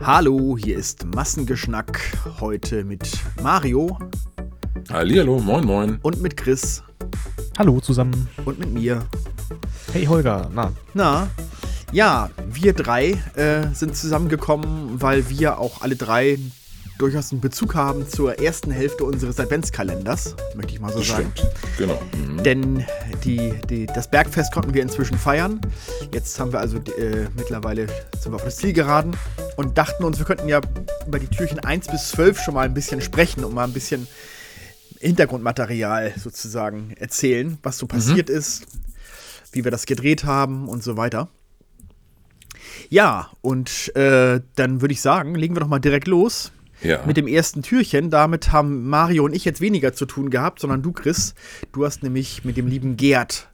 Hallo, hier ist Massengeschnack. Heute mit Mario Hallihallo, moin moin. und mit Chris Hallo zusammen. und mit mir. Hey Holger, na, Na, ja, wir drei äh, sind zusammengekommen, weil wir auch alle drei durchaus einen Bezug haben zur ersten Hälfte unseres Adventskalenders, möchte ich mal so Das sagen. stimmt. Genau. Mhm. Denn die, die, das Bergfest konnten wir inzwischen feiern. Jetzt haben wir also äh, mittlerweile sind wir auf das Ziel geraten und dachten uns, wir könnten ja über die Türchen 1 bis 12 schon mal ein bisschen sprechen und mal ein bisschen Hintergrundmaterial sozusagen erzählen, was so passiert ist, wie wir das gedreht haben und so weiter. Ja, und äh, dann würde ich sagen, legen wir doch mal direkt los Ja. mit dem ersten Türchen. Damit haben Mario und ich jetzt weniger zu tun gehabt, sondern du, Chris, du hast nämlich mit dem lieben Gerd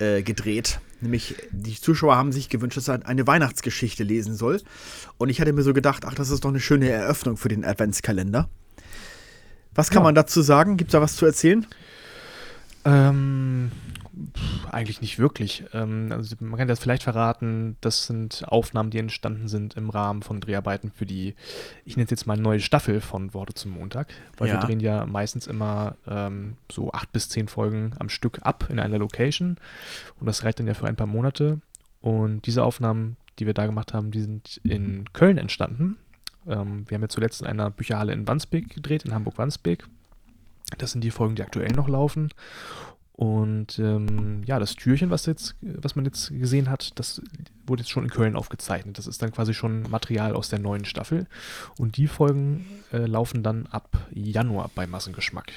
äh, gedreht. Nämlich, die Zuschauer haben sich gewünscht, dass er eine Weihnachtsgeschichte lesen soll. Und ich hatte mir so gedacht, ach, das ist doch eine schöne Eröffnung für den Adventskalender. Was kann Ja. man dazu sagen? Gibt es da was zu erzählen? ähm, pff, eigentlich nicht wirklich. Ähm, also man kann das vielleicht verraten, das sind Aufnahmen, die entstanden sind im Rahmen von Dreharbeiten für die, ich nenne es jetzt mal neue Staffel von Worte zum Montag, weil Ja. wir drehen ja meistens immer ähm, so acht bis zehn Folgen am Stück ab in einer Location und das reicht dann ja für ein paar Monate und diese Aufnahmen, die wir da gemacht haben, die sind in Köln entstanden. Ähm, wir haben ja zuletzt in einer Bücherhalle in Wandsbek gedreht, in Hamburg-Wandsbek. Das sind die Folgen, die aktuell noch laufen. Und ähm, ja, das Türchen, was jetzt, was man jetzt gesehen hat, das wurde jetzt schon in Köln aufgezeichnet. Das ist dann quasi schon Material aus der neuen Staffel. Und die Folgen äh, laufen dann ab Januar bei Massengeschmack.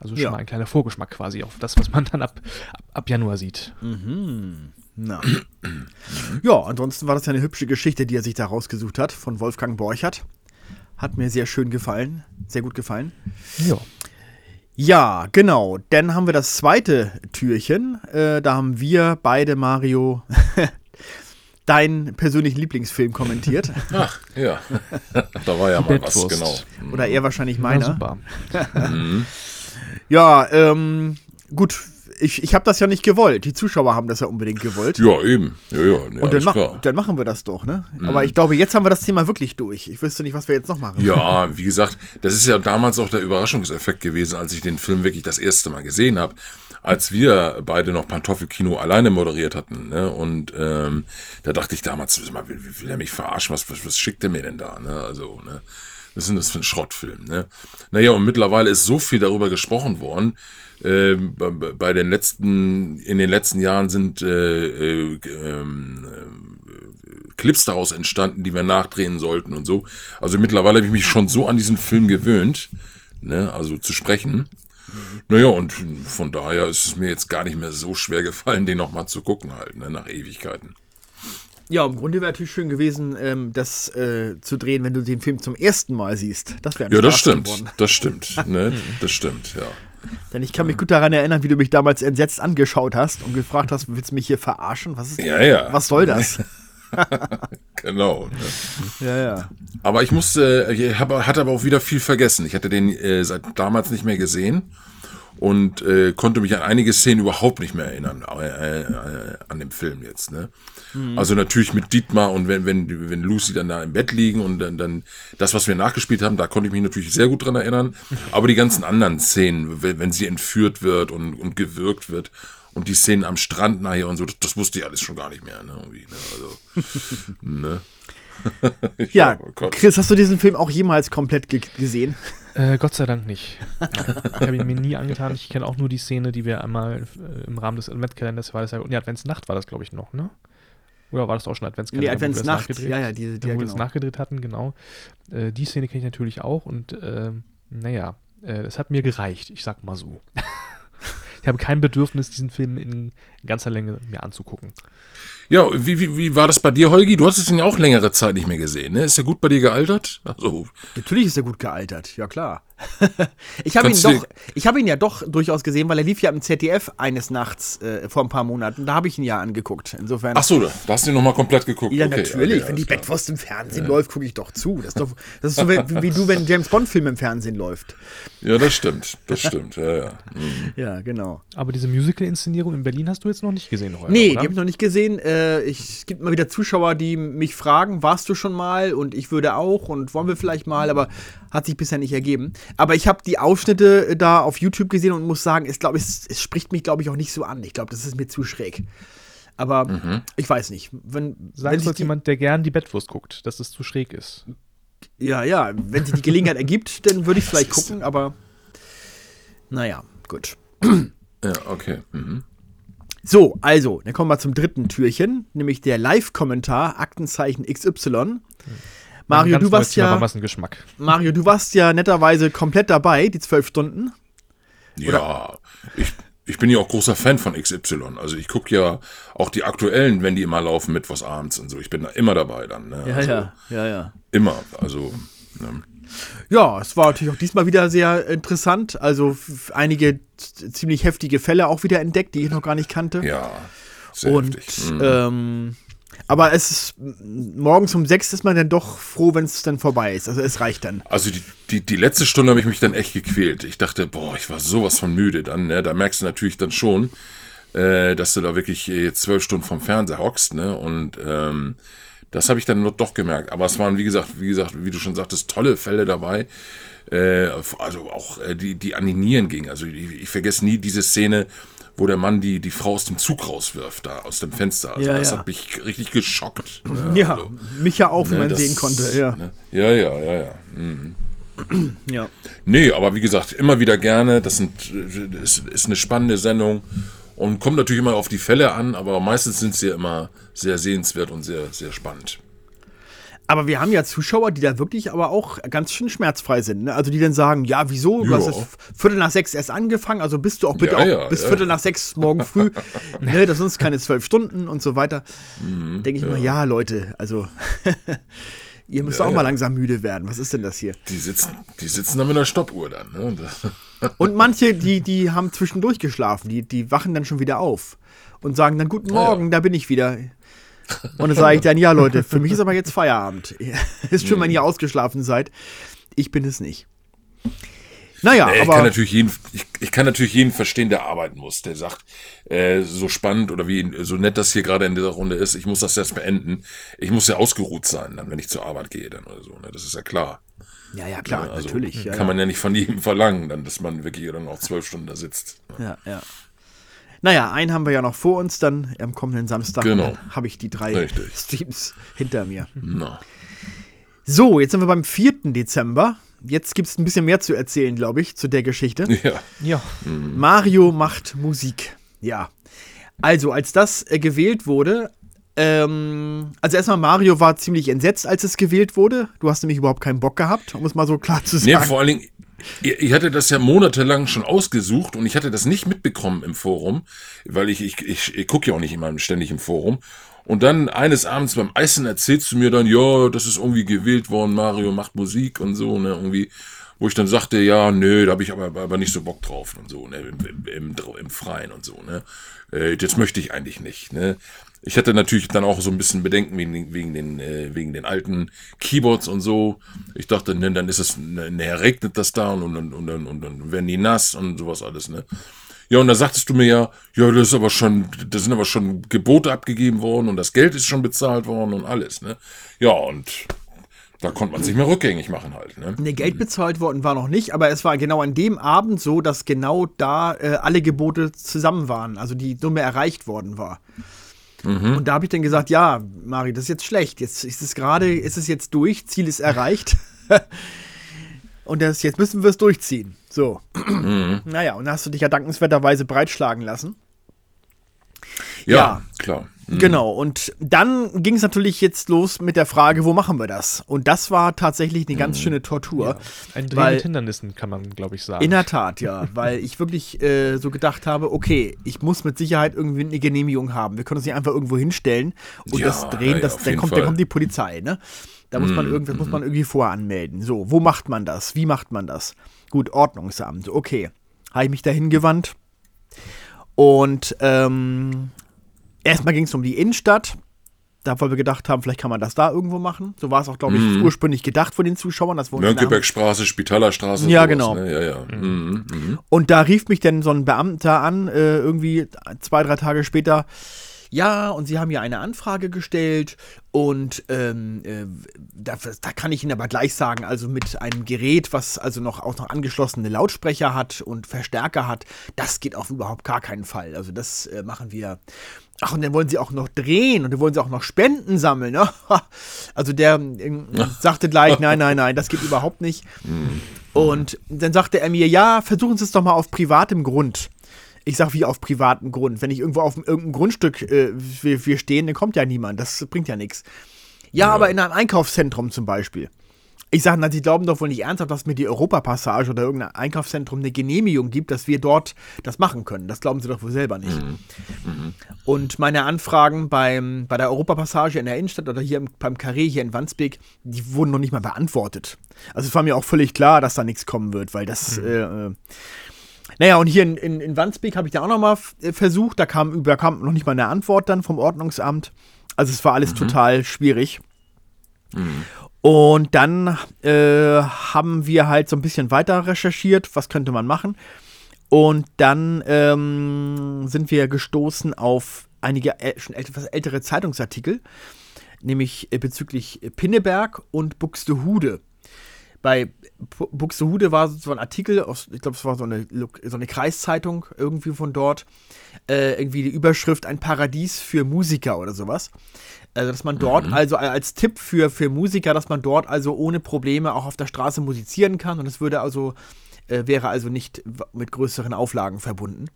Also schon Ja. mal ein kleiner Vorgeschmack quasi auf das, was man dann ab, ab, ab Januar sieht. Mhm. Na. ja, ansonsten war das ja eine hübsche Geschichte, die er sich da rausgesucht hat, von Wolfgang Borchert. Hat mir sehr schön gefallen, sehr gut gefallen. Ja. Ja, genau. Dann haben wir das zweite Türchen. Äh, da haben wir beide, Mario, deinen persönlichen Lieblingsfilm kommentiert. Ach, ja. da war ja mal was, Bettwurst. genau. Oder eher wahrscheinlich War meiner. super. Ja, ähm, gut. Ich, ich habe das ja nicht gewollt. Die Zuschauer haben das ja unbedingt gewollt. Ja, eben. Ja, ja, ja Und dann, mach. Mhm. dann machen wir das doch, ne? Aber ich glaube, jetzt haben wir das Thema wirklich durch. Ich wüsste nicht, was wir jetzt noch machen. Ja, wie gesagt, das ist ja damals auch der Überraschungseffekt gewesen, als ich den Film wirklich das erste Mal gesehen habe. Als wir beide noch Pantoffelkino alleine moderiert hatten, ne? Und ähm, da dachte ich damals, mal, will, will er mich verarschen? Was, was, was schickt er mir denn da? Ne? Also, ne? Was ist denn das für ein Schrottfilm? Ne? Naja, und mittlerweile ist so viel darüber gesprochen worden. Ähm, bei, den letzten, in den letzten Jahren sind äh, äh, ähm, Clips daraus entstanden, die wir nachdrehen sollten und so. Also mittlerweile habe ich mich schon so an diesen Film gewöhnt, ne, also zu sprechen. Naja, und von daher ist es mir jetzt gar nicht mehr so schwer gefallen, den nochmal zu gucken halt, ne, nach Ewigkeiten. Ja, im Grunde wäre natürlich schön gewesen, ähm, das äh, zu drehen, wenn du den Film zum ersten Mal siehst. Das wäre Ja, das stimmt, das stimmt, ne, das stimmt, ja. Denn ich kann mich gut daran erinnern, wie du mich damals entsetzt angeschaut hast und gefragt hast, willst du mich hier verarschen? Was ist Ja, ja. Was soll das? Genau. Ne. ja, ja. Aber ich musste, ich hab, hatte aber auch wieder viel vergessen. Ich hatte den äh, seit damals nicht mehr gesehen und äh, konnte mich an einige Szenen überhaupt nicht mehr erinnern äh, äh, an dem Film jetzt. Ne? Also natürlich mit Dietmar und wenn, wenn, wenn Lucy dann da im Bett liegen und dann, dann das, was wir nachgespielt haben, da konnte ich mich natürlich sehr gut dran erinnern. Aber die ganzen anderen Szenen, wenn, wenn sie entführt wird und, und gewürgt wird und die Szenen am Strand nachher und so, das, das wusste ich alles schon gar nicht mehr. Ne? Irgendwie, ne? Also, ne? Ja, oh Gott. Chris, hast du diesen Film auch jemals komplett ge gesehen? Äh, Gott sei Dank nicht. ich habe ihn mir nie angetan. Ich kenne auch nur die Szene, die wir einmal äh, im Rahmen des Adventskalenders war das ja. Und die Adventsnacht war das, glaube ich, noch, ne? Oder war das auch schon Adventskalender? Nee, Adventsnacht. nachgedreht- Ja, ja, die, wo ja, wir das genau. nachgedreht hatten, genau. Äh, die Szene kenne ich natürlich auch und ähm, naja, äh, es hat mir gereicht, ich sag mal so. ich habe kein Bedürfnis, diesen Film in ganzer Länge mir anzugucken. Ja, wie, wie, wie war das bei dir, Holgi? Du hast ihn ja auch längere Zeit nicht mehr gesehen, ne? Ist er gut bei dir gealtert? Also, Natürlich ist er gut gealtert, ja klar. ich habe ihn doch, ich habe ihn ja doch durchaus gesehen, weil er lief ja im ZDF eines Nachts äh, vor ein paar Monaten. Da habe ich ihn ja angeguckt. Insofern. Ach so, da hast du nochmal komplett geguckt. Ja, Okay, natürlich. okay, wenn die. Bettwurst im Fernsehen läuft, gucke ich doch zu. Das ist, doch, das ist so wie, wie du, wenn ein James Bond-Film im Fernsehen läuft. Ja, das stimmt. Das stimmt. Ja, ja. Mhm. Ja, genau. Aber diese Musical-Inszenierung in Berlin hast du jetzt noch nicht gesehen, Holger, Nee, die oder? habe ich noch nicht gesehen. Äh, ich, es gibt mal wieder Zuschauer, die mich fragen, warst du schon mal? Und ich würde auch und wollen wir vielleicht mal, aber hat sich bisher nicht ergeben. Aber ich habe die Ausschnitte äh, da auf YouTube gesehen und muss sagen, es, glaub, es, es spricht mich, glaube ich, auch nicht so an. Ich glaube, das ist mir zu schräg. Aber ich weiß nicht. Wenn, Sagst du als die, jemand, der gern die Bettwurst guckt, dass es zu schräg ist? ja, ja, wenn sich die Gelegenheit ergibt, dann würde ich vielleicht gucken, aber naja, gut. Ja, okay. Mhm. So, also, dann kommen wir zum dritten Türchen, nämlich der Live-Kommentar Aktenzeichen XY. Mario, du warst ja. Mario, du warst ja netterweise komplett dabei, die zwölf Stunden. Ja, ich, ich bin ja auch großer Fan von XY. Also ich gucke ja auch die aktuellen, wenn die immer laufen, mittwochs abends und so. Ich bin da immer dabei dann. Ne? also, ja, ja. Immer. Also, ne? Ja, es war natürlich auch diesmal wieder sehr interessant. Also einige ziemlich heftige Fälle auch wieder entdeckt, die ich noch gar nicht kannte. ja, sehr Und. Mhm. ähm, aber es ist morgens um sechs ist man dann doch froh, wenn es dann vorbei ist. Also es reicht dann. Also die, die, die letzte Stunde habe ich mich dann echt gequält. Ich dachte, boah, ich war sowas von müde dann. Ne? Da merkst du natürlich dann schon, äh, dass du da wirklich äh, jetzt zwölf Stunden vom Fernseher hockst. Ne? Und ähm, das habe ich dann doch gemerkt. Aber es waren, wie gesagt, wie gesagt, wie du schon sagtest, tolle Fälle dabei. Äh, also auch äh, die, die an die Nieren gingen. Also ich, ich vergesse nie diese Szene, wo der Mann die, die Frau aus dem Zug rauswirft, da aus dem Fenster. Also Ja, das ja. hat mich richtig geschockt. Ne? Ja, Also, mich ja auch, ne, man das- sehen konnte. Ja. Ne? Ja, ja, ja, ja. Mhm. ja. Nee, aber wie gesagt, immer wieder gerne. Das sind, ist, ist eine spannende Sendung und kommt natürlich immer auf die Fälle an, aber meistens sind sie ja immer sehr sehenswert und sehr, sehr spannend. Aber wir haben ja Zuschauer, die da wirklich aber auch ganz schön schmerzfrei sind. Ne? Also die dann sagen, ja, wieso? Du Ja. hast es Viertel nach sechs erst angefangen, also bist du auch bitte Ja, auch ja, bis. Viertel nach sechs morgen früh. ne, das sind keine zwölf Stunden und so weiter. Mhm, Denke ich mal, ja, Leute, also ihr müsst Ja, auch mal ja. langsam müde werden. Was ist denn das hier? Die sitzen, die sitzen dann mit einer Stoppuhr dann. Ne? Und manche, die, die haben zwischendurch geschlafen, die, die wachen dann schon wieder auf und sagen dann, guten Ah, ja. Morgen, da bin ich wieder. Und dann sage ich dann, ja Leute, für mich ist aber jetzt Feierabend. ist schön, wenn ihr ausgeschlafen seid. Ich bin es nicht. Naja, Nee, ich, aber kann natürlich jeden, ich, ich kann natürlich jeden verstehen, der arbeiten muss, der sagt, äh, so spannend oder wie so nett das hier gerade in dieser Runde ist, ich muss das jetzt beenden. Ich muss ja ausgeruht sein, dann, wenn ich zur Arbeit gehe dann oder so. Ne? Das ist ja klar. ja, ja, klar, Also natürlich. Ja, kann man ja nicht von jedem verlangen, dann, dass man wirklich dann auch zwölf Stunden da sitzt. ja, ja. Naja, einen haben wir ja noch vor uns, dann am kommenden Samstag Genau. habe ich die drei Richtig. Streams hinter mir. Na. So, jetzt sind wir beim 4. Dezember. Jetzt gibt es ein bisschen mehr zu erzählen, glaube ich, zu der Geschichte. Ja. Ja. Mario macht Musik. Ja. Also, als das äh, gewählt wurde, ähm, also erstmal Mario war ziemlich entsetzt, als es gewählt wurde. Du hast nämlich überhaupt keinen Bock gehabt, um es mal so klar zu Nee, sagen. vor allen Dingen, ich, ich hatte das ja monatelang schon ausgesucht und ich hatte das nicht mitbekommen im Forum, weil ich, ich, ich, ich gucke ja auch nicht immer ständig im Forum. Und dann eines Abends beim Eisen erzählst du mir dann, ja, das ist irgendwie gewählt worden, Mario macht Musik und so, ne, irgendwie, wo ich dann sagte, ja, nö, da habe ich aber, aber nicht so Bock drauf und so, ne, im, im, im, Freien und so, ne. Äh, das möchte ich eigentlich nicht, ne. Ich hatte natürlich dann auch so ein bisschen Bedenken wegen, wegen, den, äh, wegen den alten Keyboards und so. Ich dachte, ne, dann ist es, ne, ne, regnet das da und, und, und, und, und dann werden die nass und sowas alles, ne. Ja, und da sagtest du mir ja, ja, das ist aber schon, da sind aber schon Gebote abgegeben worden und das Geld ist schon bezahlt worden und alles, ne. Ja, und da konnte man es nicht mehr rückgängig machen halt, ne. Ne, Geld bezahlt worden war noch nicht, aber es war genau an dem Abend so, dass genau da äh, alle Gebote zusammen waren, also die Summe erreicht worden war. Mhm. Und da habe ich dann gesagt, ja, Mari, das ist jetzt schlecht. Jetzt ist es gerade, ist es jetzt durch, Ziel ist erreicht. und das, jetzt müssen wir es durchziehen. So. Mhm. Naja, und da hast du dich ja dankenswerterweise breitschlagen lassen. Ja, Ja. klar. Mhm. Genau, und dann ging es natürlich jetzt los mit der Frage, wo machen wir das? Und das war tatsächlich eine Mhm. ganz schöne Tortur. Ein Dreh mit Hindernissen, kann man, glaube ich, sagen. In der Tat, ja, weil ich wirklich äh, so gedacht habe, okay, ich muss mit Sicherheit irgendwie eine Genehmigung haben. Wir können uns nicht einfach irgendwo hinstellen und Ja, das drehen, ja, das, dann, kommt, dann kommt die Polizei, ne? Da muss man irgendwas muss man irgendwie voranmelden. So, wo macht man das? Wie macht man das? Gut, Ordnungsamt, okay. Habe ich mich dahin gewandt und ähm, erstmal ging es um die Innenstadt. Da, weil wir gedacht haben, vielleicht kann man das da irgendwo machen. So war es auch, glaube ich, ursprünglich gedacht von den Zuschauern. Das Mönckebergstraße, Spitalerstraße. Ja, sowas, genau. Ne? Ja, ja. Mhm. Mhm. Und da rief mich dann so ein Beamter an, äh, irgendwie zwei, drei Tage später. Ja, und Sie haben ja eine Anfrage gestellt und ähm, äh, da, da kann ich Ihnen aber gleich sagen, also mit einem Gerät, was also noch auch noch angeschlossene Lautsprecher hat und Verstärker hat, das geht auf überhaupt gar keinen Fall. Also das äh, machen wir. Ach, und dann wollen sie auch noch drehen und dann wollen sie auch noch Spenden sammeln. Ne? Also der äh, sagte gleich, nein, nein, nein, das geht überhaupt nicht. Und dann sagte er mir, ja, versuchen Sie es doch mal auf privatem Grund. Ich sag, wie auf privatem Grund. Wenn ich irgendwo auf irgendeinem Grundstück äh, wir, wir stehen, dann kommt ja niemand. Das bringt ja nichts. Ja, aber in einem Einkaufszentrum zum Beispiel. Ich sage, na, Sie glauben doch wohl nicht ernsthaft, dass mir die Europapassage oder irgendein Einkaufszentrum eine Genehmigung gibt, dass wir dort das machen können. Das glauben Sie doch wohl selber nicht. Und meine Anfragen beim, bei der Europapassage in der Innenstadt oder hier im, beim Carré hier in Wandsbek, die wurden noch nicht mal beantwortet. Also es war mir auch völlig klar, dass da nichts kommen wird, weil das. Äh, äh, naja, und hier in, in, in Wandsbek habe ich da auch nochmal äh, versucht. Da kam, da kam noch nicht mal eine Antwort dann vom Ordnungsamt. Also es war alles total schwierig. Und dann äh, haben wir halt so ein bisschen weiter recherchiert, was könnte man machen. Und dann ähm, sind wir gestoßen auf einige äl schon etwas ältere Zeitungsartikel, nämlich äh, bezüglich Pinneberg und Buxtehude. Bei Bu- Buxtehude war so ein Artikel, aus, ich glaube, es war so eine, so eine Kreiszeitung irgendwie von dort, äh, irgendwie die Überschrift Ein Paradies für Musiker oder sowas. Also, dass man dort, also als Tipp für, für Musiker, dass man dort also ohne Probleme auch auf der Straße musizieren kann und es würde also, äh, wäre also nicht mit größeren Auflagen verbunden.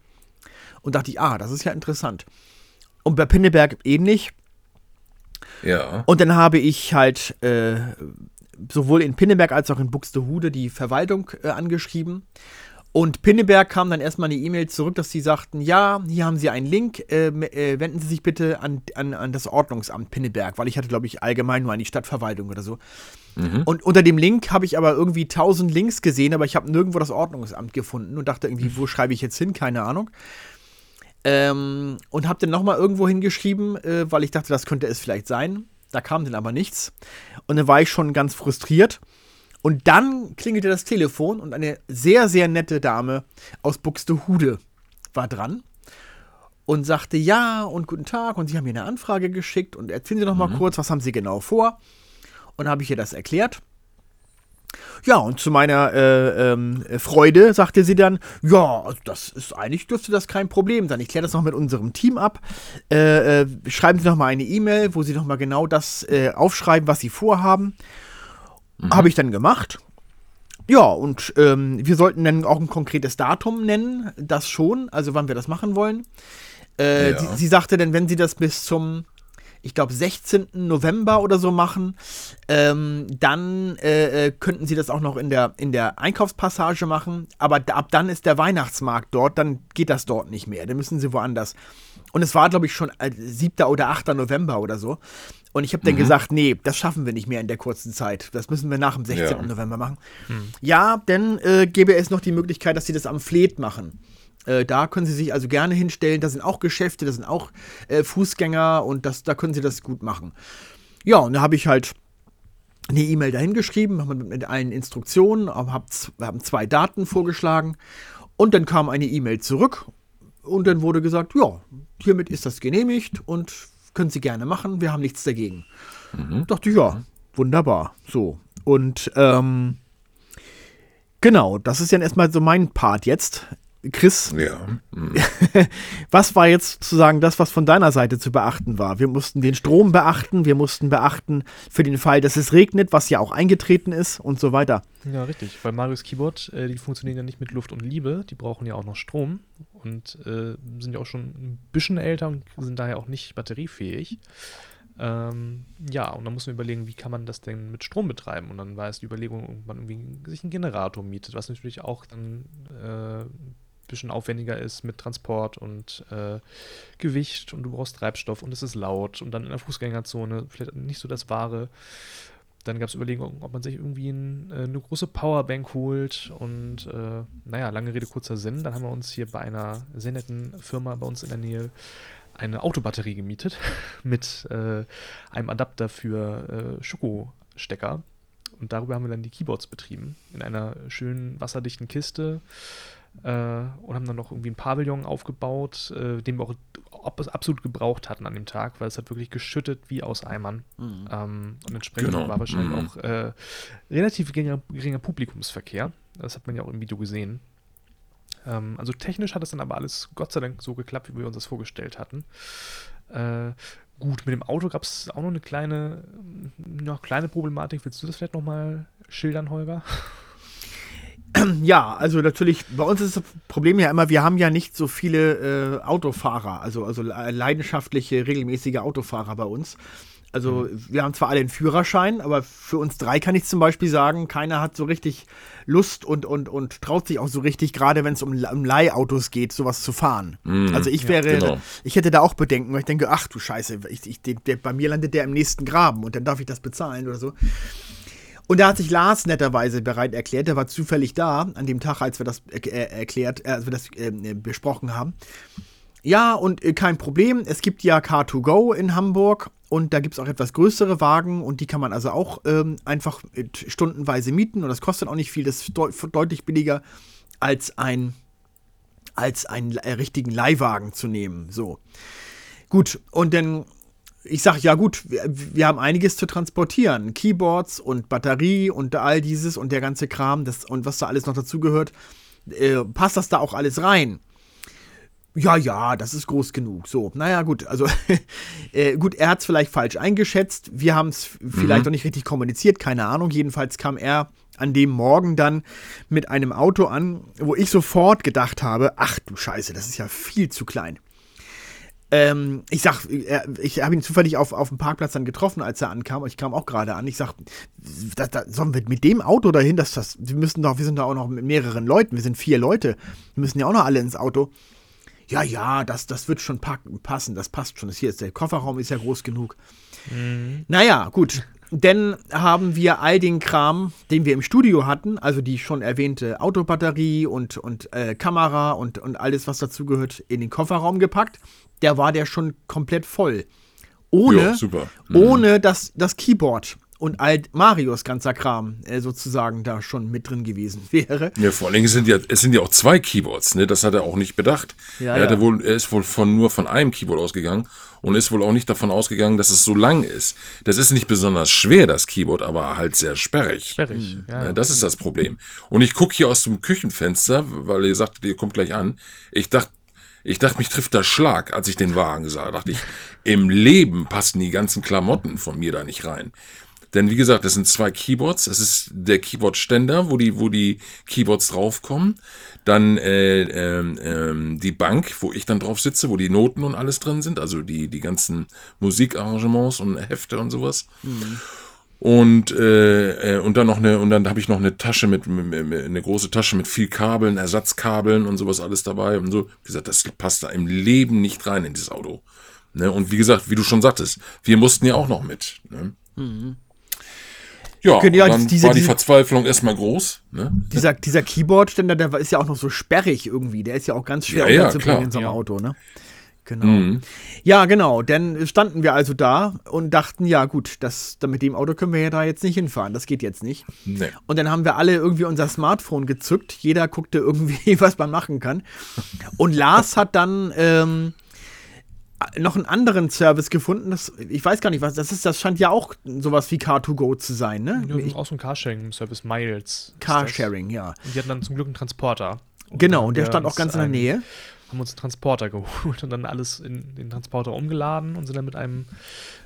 Und dachte ich, ah, das ist ja interessant. Und bei Pinneberg ähnlich. Ja. Und dann habe ich halt äh, sowohl in Pinneberg als auch in Buxtehude die Verwaltung äh, angeschrieben. Und Pinneberg kam dann erstmal eine E-Mail zurück, dass sie sagten, ja, hier haben Sie einen Link, äh, äh, wenden Sie sich bitte an, an, an das Ordnungsamt Pinneberg, weil ich hatte, glaube ich, allgemein nur an die Stadtverwaltung oder so. Und unter dem Link habe ich aber irgendwie tausend Links gesehen, aber ich habe nirgendwo das Ordnungsamt gefunden und dachte irgendwie, wo schreibe ich jetzt hin? Keine Ahnung. Ähm, und habe dann nochmal irgendwo hingeschrieben, äh, weil ich dachte, das könnte es vielleicht sein. Da kam dann aber nichts. Und dann war ich schon ganz frustriert. Und dann klingelte das Telefon und eine sehr, sehr nette Dame aus Buxtehude war dran und sagte, ja und guten Tag und Sie haben mir eine Anfrage geschickt und erzählen Sie doch mal kurz, was haben Sie genau vor? Und dann habe ich ihr das erklärt. Ja, und zu meiner äh, ähm, Freude sagte sie dann, ja, das ist eigentlich dürfte das kein Problem sein. Ich kläre das noch mit unserem Team ab. Äh, äh, schreiben Sie noch mal eine E-Mail, wo Sie noch mal genau das äh, aufschreiben, was Sie vorhaben. Habe ich dann gemacht. Ja, und ähm, wir sollten dann auch ein konkretes Datum nennen, das schon, also wann wir das machen wollen. Äh, Ja. sie, sie sagte dann, wenn Sie das bis zum, ich glaube, 16. November oder so machen, ähm, dann äh, äh, könnten Sie das auch noch in der, in der Einkaufspassage machen. Aber ab dann ist der Weihnachtsmarkt dort, dann geht das dort nicht mehr. Dann müssen Sie woanders. Und es war, glaube ich, schon äh, 7. oder 8. November oder so. Und ich habe dann gesagt, nee, das schaffen wir nicht mehr in der kurzen Zeit. Das müssen wir nach dem 16. Ja. November machen. Ja, dann äh, gäbe es noch die Möglichkeit, dass sie das am Fleet machen. Äh, da können sie sich also gerne hinstellen. Da sind auch Geschäfte, da sind auch äh, Fußgänger und das, da können sie das gut machen. Ja, und da habe ich halt eine E-Mail dahin geschrieben, mit, allen Instruktionen, hab, haben zwei Daten vorgeschlagen und dann kam eine E-Mail zurück und dann wurde gesagt, ja, hiermit ist das genehmigt und können Sie gerne machen, wir haben nichts dagegen. Dachte ich, ja, wunderbar. So. Und ähm, genau, das ist dann erstmal so mein Part jetzt. Chris, Ja. Mhm. was war jetzt sozusagen das, was von deiner Seite zu beachten war? Wir mussten den Strom beachten, wir mussten beachten für den Fall, dass es regnet, was ja auch eingetreten ist und so weiter. Ja, richtig. Weil Marios Keyboard, äh, die funktionieren ja nicht mit Luft und Liebe, die brauchen ja auch noch Strom und äh, sind ja auch schon ein bisschen älter und sind daher auch nicht batteriefähig. Ähm, ja, und dann muss man überlegen, wie kann man das denn mit Strom betreiben? Und dann war es die Überlegung, ob man irgendwie sich einen Generator mietet, was natürlich auch dann äh, bisschen aufwendiger ist mit Transport und äh, Gewicht und du brauchst Treibstoff und es ist laut und dann in der Fußgängerzone vielleicht nicht so das Wahre. Dann gab es Überlegungen, ob man sich irgendwie ein, äh, eine große Powerbank holt und äh, naja, lange Rede, kurzer Sinn. Dann haben wir uns hier bei einer sehr netten Firma bei uns in der Nähe eine Autobatterie gemietet mit äh, einem Adapter für äh, Schokostecker. Und darüber haben wir dann die Keyboards betrieben. In einer schönen wasserdichten Kiste. Äh, und haben dann noch irgendwie einen Pavillon aufgebaut, äh, den wir auch absolut gebraucht hatten an dem Tag, weil es hat wirklich geschüttet wie aus Eimern. Mhm. Ähm, und entsprechend genau. war wahrscheinlich mhm. auch äh, relativ geringer, geringer Publikumsverkehr. Das hat man ja auch im Video gesehen. Ähm, also technisch hat es dann aber alles Gott sei Dank so geklappt, wie wir uns das vorgestellt hatten. Äh, gut, mit dem Auto gab es auch noch eine kleine, noch kleine Problematik. Willst du das vielleicht nochmal schildern, Holger? Ja, also natürlich, bei uns ist das Problem ja immer, wir haben ja nicht so viele äh, Autofahrer, also, also leidenschaftliche, regelmäßige Autofahrer bei uns. Also mhm. wir haben zwar alle einen Führerschein, aber für uns drei kann ich zum Beispiel sagen, keiner hat so richtig Lust und, und, und traut sich auch so richtig, gerade wenn es um, um Leihautos geht, sowas zu fahren. Mhm. Also ich wäre, ja, genau. ich hätte da auch Bedenken, weil ich denke, ach du Scheiße, ich, ich, der, bei mir landet der im nächsten Graben und dann darf ich das bezahlen oder so. Und da hat sich Lars netterweise bereit erklärt, der war zufällig da an dem Tag, als wir das äh, erklärt, äh, als wir das äh, besprochen haben. Ja, und äh, kein Problem. Es gibt ja Car2Go in Hamburg und da gibt es auch etwas größere Wagen und die kann man also auch ähm, einfach stundenweise mieten und das kostet auch nicht viel. Das ist deut deutlich billiger als ein als einen äh, richtigen Leihwagen zu nehmen. So. Gut, und dann ich sage, ja gut, wir, wir, haben einiges zu transportieren. Keyboards und Batterie und all dieses und der ganze Kram das, und was da alles noch dazugehört. Äh, passt das da auch alles rein? Ja, ja, das ist groß genug. So, naja, gut. Also, äh, gut, er hat es vielleicht falsch eingeschätzt. Wir haben es vielleicht mhm. noch nicht richtig kommuniziert, keine Ahnung. Jedenfalls kam er an dem Morgen dann mit einem Auto an, wo ich sofort gedacht habe: Ach du Scheiße, das ist ja viel zu klein. Ähm, ich sag, äh, ich habe ihn zufällig auf, auf dem Parkplatz dann getroffen, als er ankam. Ich kam auch gerade an. Ich sag, da, da, sollen wir mit dem Auto dahin? Das, das, wir müssen doch, wir sind da auch noch mit mehreren Leuten. Wir sind vier Leute. Wir müssen ja auch noch alle ins Auto ja, ja, das, das wird schon passen, das passt schon. Das hier ist der Kofferraum ist ja groß genug. Mhm. Naja, gut. Dann haben wir all den Kram, den wir im Studio hatten, also die schon erwähnte Autobatterie und, und äh, Kamera und, und alles, was dazugehört, in den Kofferraum gepackt. Der war der schon komplett voll. Ohne, jo, mhm. ohne das, das Keyboard und alt Marios ganzer Kram äh, sozusagen da schon mit drin gewesen wäre. Ja, vor allen Dingen sind ja, es sind ja auch zwei Keyboards, ne? Das hat er auch nicht bedacht. Ja, er, hatte wohl, er ist wohl von nur von einem Keyboard ausgegangen und ist wohl auch nicht davon ausgegangen, dass es so lang ist. Das ist nicht besonders schwer, das Keyboard, aber halt sehr sperrig. Sperrig, mhm. ja. Das ist das Problem. Und ich gucke hier aus dem Küchenfenster, weil ihr sagt, ihr kommt gleich an. Ich dachte, ich dachte, mich trifft der Schlag, als ich den Wagen sah. Da dachte ich, im Leben passen die ganzen Klamotten von mir da nicht rein. Denn wie gesagt, das sind zwei Keyboards. Es ist der Keyboard-Ständer, wo die, wo die Keyboards draufkommen. Dann äh, äh, die Bank, wo ich dann drauf sitze, wo die Noten und alles drin sind. Also die, die ganzen Musikarrangements und Hefte und sowas. Mhm. Und, äh, äh und dann noch eine, und dann habe ich noch eine Tasche mit, mit, mit, eine große Tasche mit viel Kabeln, Ersatzkabeln und sowas alles dabei. Und so, wie gesagt, das passt da im Leben nicht rein in dieses Auto. Ne? Und wie gesagt, wie du schon sagtest, wir mussten ja auch noch mit. Ne? Mhm. Ja, ja dann diese, war die Verzweiflung erstmal groß. Ne? Dieser, dieser Keyboard-Ständer, der ist ja auch noch so sperrig irgendwie. Der ist ja auch ganz schwer ja, ja, in so einem ja. Auto, ne? Genau. Mhm. Ja, genau. Dann standen wir also da und dachten, ja gut, das, mit dem Auto können wir ja da jetzt nicht hinfahren. Das geht jetzt nicht. Nee. Und dann haben wir alle irgendwie unser Smartphone gezückt. Jeder guckte irgendwie, was man machen kann. Und Lars hat dann ähm, noch einen anderen Service gefunden. Das, ich weiß gar nicht, was das ist. Das scheint ja auch sowas wie Car2Go zu sein, ne? Ja, das auch so ein Carsharing-Service, Miles. Carsharing, ja. Und die hatten dann zum Glück einen Transporter. Und genau, und der stand auch ganz in der Nähe. Haben uns einen Transporter geholt und dann alles in den Transporter umgeladen und sind dann mit einem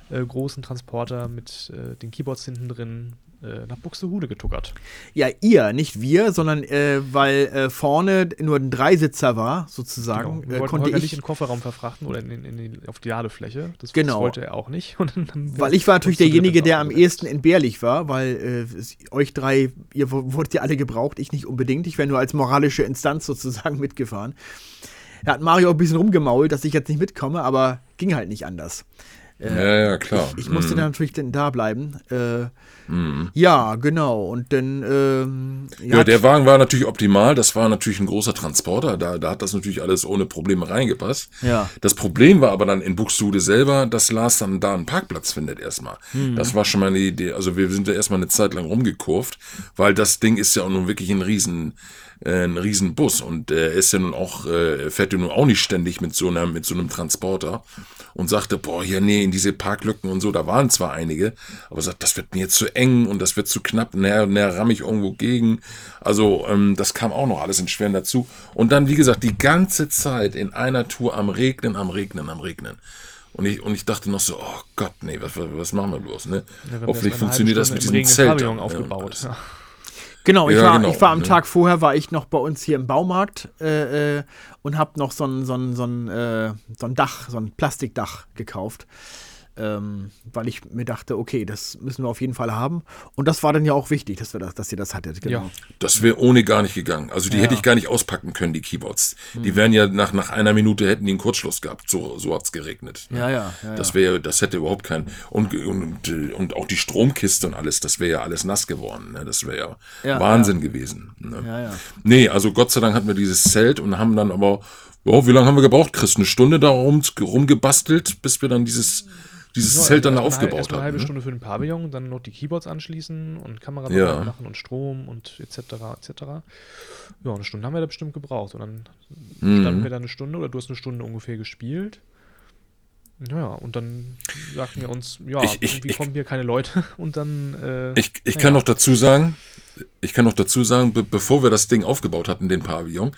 äh, großen Transporter mit äh, den Keyboards hinten drin äh, nach Buxtehude getuckert. Ja, ihr, nicht wir, sondern äh, weil äh, vorne nur ein Dreisitzer war, sozusagen, Genau. Wir äh, wollten konnte Holger ich. nicht in den Kofferraum verfrachten oder in, in, in die, auf die Ladefläche. Das, Genau. das wollte er auch nicht. Weil ich war natürlich derjenige, der am ehesten entbehrlich war, weil äh, es- euch drei, ihr wurdet ja alle gebraucht, ich nicht unbedingt. Ich wäre nur als moralische Instanz sozusagen mitgefahren. Da hat Mario auch ein bisschen rumgemault, dass ich jetzt nicht mitkomme, aber ging halt nicht anders. Ja, ja, klar. Ich musste Mhm. dann natürlich dann da bleiben. Äh, Mhm. ja, genau. Und dann. Ähm, Ja, der Wagen war natürlich optimal. Das war natürlich ein großer Transporter. Da, da hat das natürlich alles ohne Probleme reingepasst. Ja. Das Problem war aber dann in Buxtehude selber, dass Lars dann da einen Parkplatz findet erstmal. Hm. Das war schon mal eine Idee. Also wir sind da erstmal eine Zeit lang rumgekurvt, weil das Ding ist ja auch nun wirklich ein riesen, äh, ein riesen Bus und äh, er ist ja nun auch, äh, fährt ja nun auch nicht ständig mit so einem, mit so einem Transporter und sagte, boah, hier, nee, in diese Parklücken und so, da waren zwar einige, aber sagt, das wird mir jetzt zu eng und das wird zu knapp, näher, näher ramm ich irgendwo gegen. Also, ähm, das kam auch noch alles in Schweren dazu. Und dann, wie gesagt, die ganze Zeit in einer Tour am Regnen, am Regnen, am Regnen. Und ich, und ich dachte noch so, oh Gott, nee, was, was, machen wir bloß, ne? Ja, Hoffentlich funktioniert das mit diesem Zelt. Aufgebaut. Ja. Genau, ich, Ja, war, genau, ich war am ne? Tag vorher, war ich noch bei uns hier im Baumarkt äh, äh, und habe noch so ein, so, ein, so, ein, äh, so ein Dach, so ein Plastikdach gekauft. Ähm, weil ich mir dachte, okay, das müssen wir auf jeden Fall haben. Und das war dann ja auch wichtig, dass, wir das, dass ihr das hattet. Genau. Ja. Das wäre ohne gar nicht gegangen. Also die Ja. hätte ich gar nicht auspacken können, die Keyboards. Die wären ja nach, nach einer Minute hätten die einen Kurzschluss gehabt. So, so hat's geregnet. ne? Ja, ja, ja, Das wäre, das hätte überhaupt keinen. Und, und, und auch die Stromkiste und alles, das wäre ja alles nass geworden. Ne? Das wäre ja, Ja, Wahnsinn gewesen. Ne? Ja, ja. Nee, also Gott sei Dank hatten wir dieses Zelt und haben dann aber, oh, wie lange haben wir gebraucht, Chris? Eine Stunde da rum, rumgebastelt, bis wir dann dieses, dieses Ja, Zelt dann da erst aufgebaut erst mal eine halbe haben. Ne? Stunde für den Pavillon, dann noch die Keyboards anschließen und Kamera Ja. machen und Strom und etc. etc. Ja, eine Stunde haben wir da bestimmt gebraucht. Und dann Mhm. standen wir da eine Stunde oder du hast eine Stunde ungefähr gespielt. Ja, und dann sagten wir uns, ja, Ich- ich- irgendwie ich- kommen hier keine Leute und dann. Äh, Ich, ich naja. kann noch dazu sagen, ich kann noch dazu sagen, be bevor wir das Ding aufgebaut hatten, den Pavillon,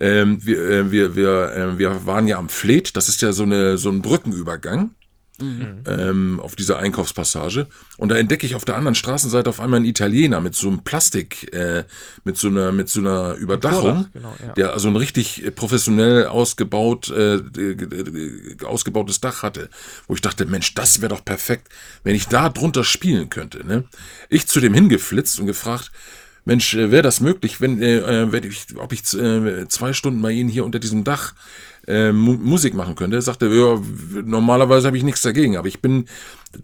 ähm, wir, äh, wir, wir, äh, wir waren ja am Fleet, das ist ja so, eine, so ein Brückenübergang. Ähm, auf dieser Einkaufspassage. Und da entdecke ich auf der anderen Straßenseite auf einmal einen Italiener mit so einem Plastik, äh, mit so einer, mit so einer Überdachung, genau, ja. der also ein richtig professionell ausgebaut, äh, ausgebautes Dach hatte, wo ich dachte, Mensch, das wäre doch perfekt, wenn ich da drunter spielen könnte. Ne? Ich zu dem hingeflitzt und gefragt, Mensch, äh, wäre das möglich, wenn, äh, äh, wenn ich, ob ich äh, zwei Stunden bei Ihnen hier unter diesem Dach äh, Mu Musik machen könnte? Er sagte, ja, normalerweise habe ich nichts dagegen, aber ich bin,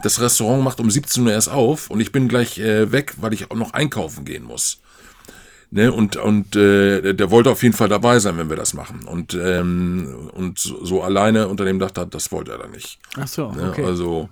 das Restaurant macht um 17 Uhr erst auf und ich bin gleich äh, weg, weil ich auch noch einkaufen gehen muss. Ne, und und äh, der wollte auf jeden Fall dabei sein, wenn wir das machen. Und, ähm, und so, alleine unter dem Dach, das- das wollte er dann nicht. Ach so, Ne? okay. Also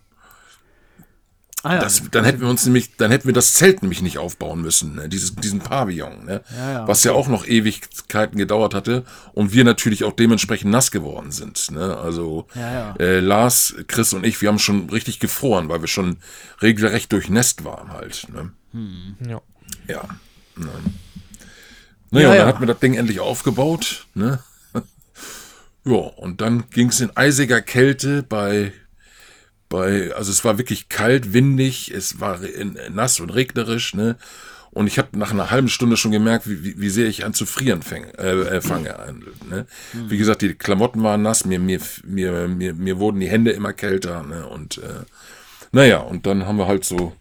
ah, ja. das, dann hätten wir uns nämlich, dann hätten wir das Zelt nämlich nicht aufbauen müssen, ne? Dieses, diesen Pavillon, ne? Ja, ja, was ja auch noch Ewigkeiten gedauert hatte und wir natürlich auch dementsprechend nass geworden sind. Ne? Also Ja, ja. Äh, Lars, Chris und ich, wir haben schon richtig gefroren, weil wir schon regelrecht durchnässt waren halt. Ne? ja. Ja. Ne. Naja, Ja, und ja. dann hat man das Ding endlich aufgebaut. Ne? ja, und dann ging es in eisiger Kälte bei, bei, also es war wirklich kalt, windig, es war nass und regnerisch, ne? Und ich habe nach einer halben Stunde schon gemerkt, wie, wie, wie sehr ich an zu frieren fäng, äh, äh, fange. Ne? Wie gesagt, die Klamotten waren nass, mir, mir, mir, mir, mir wurden die Hände immer kälter. Ne? Und äh, naja, und dann haben wir halt so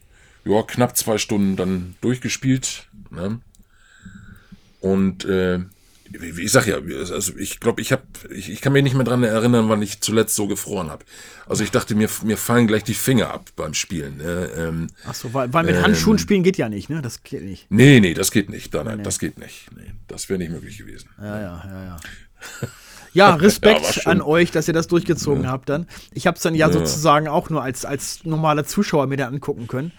ja, knapp zwei Stunden dann durchgespielt. Ne? Und äh, ich sag ja, also ich glaube, ich habe, ich, ich kann mich nicht mehr dran erinnern, wann ich zuletzt so gefroren habe. Also ich dachte, mir, mir fallen gleich die Finger ab beim Spielen. Ne? Ähm, Ach so, weil, weil mit ähm, Handschuhen spielen geht ja nicht, ne? Das geht nicht. nee, nee, das geht nicht. Nein, nein, das geht nicht. Nee, das wäre nicht möglich gewesen. Ja, ja, ja, ja. Ja, Respekt schon. an euch, dass ihr das durchgezogen habt dann. Ich habe es dann ja, Ja. sozusagen auch nur als, als normaler Zuschauer mir dann angucken können.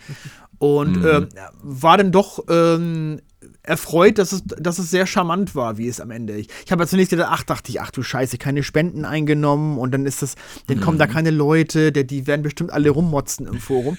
Und Mhm. ähm, war dann doch ähm, erfreut, dass es, dass es sehr charmant war, wie es am Ende. Ich, ich habe ja zunächst gedacht, ach, dachte ich, ach du Scheiße, keine Spenden eingenommen und dann ist das, dann kommen Mhm. da keine Leute, der, die werden bestimmt alle rummotzen im Forum.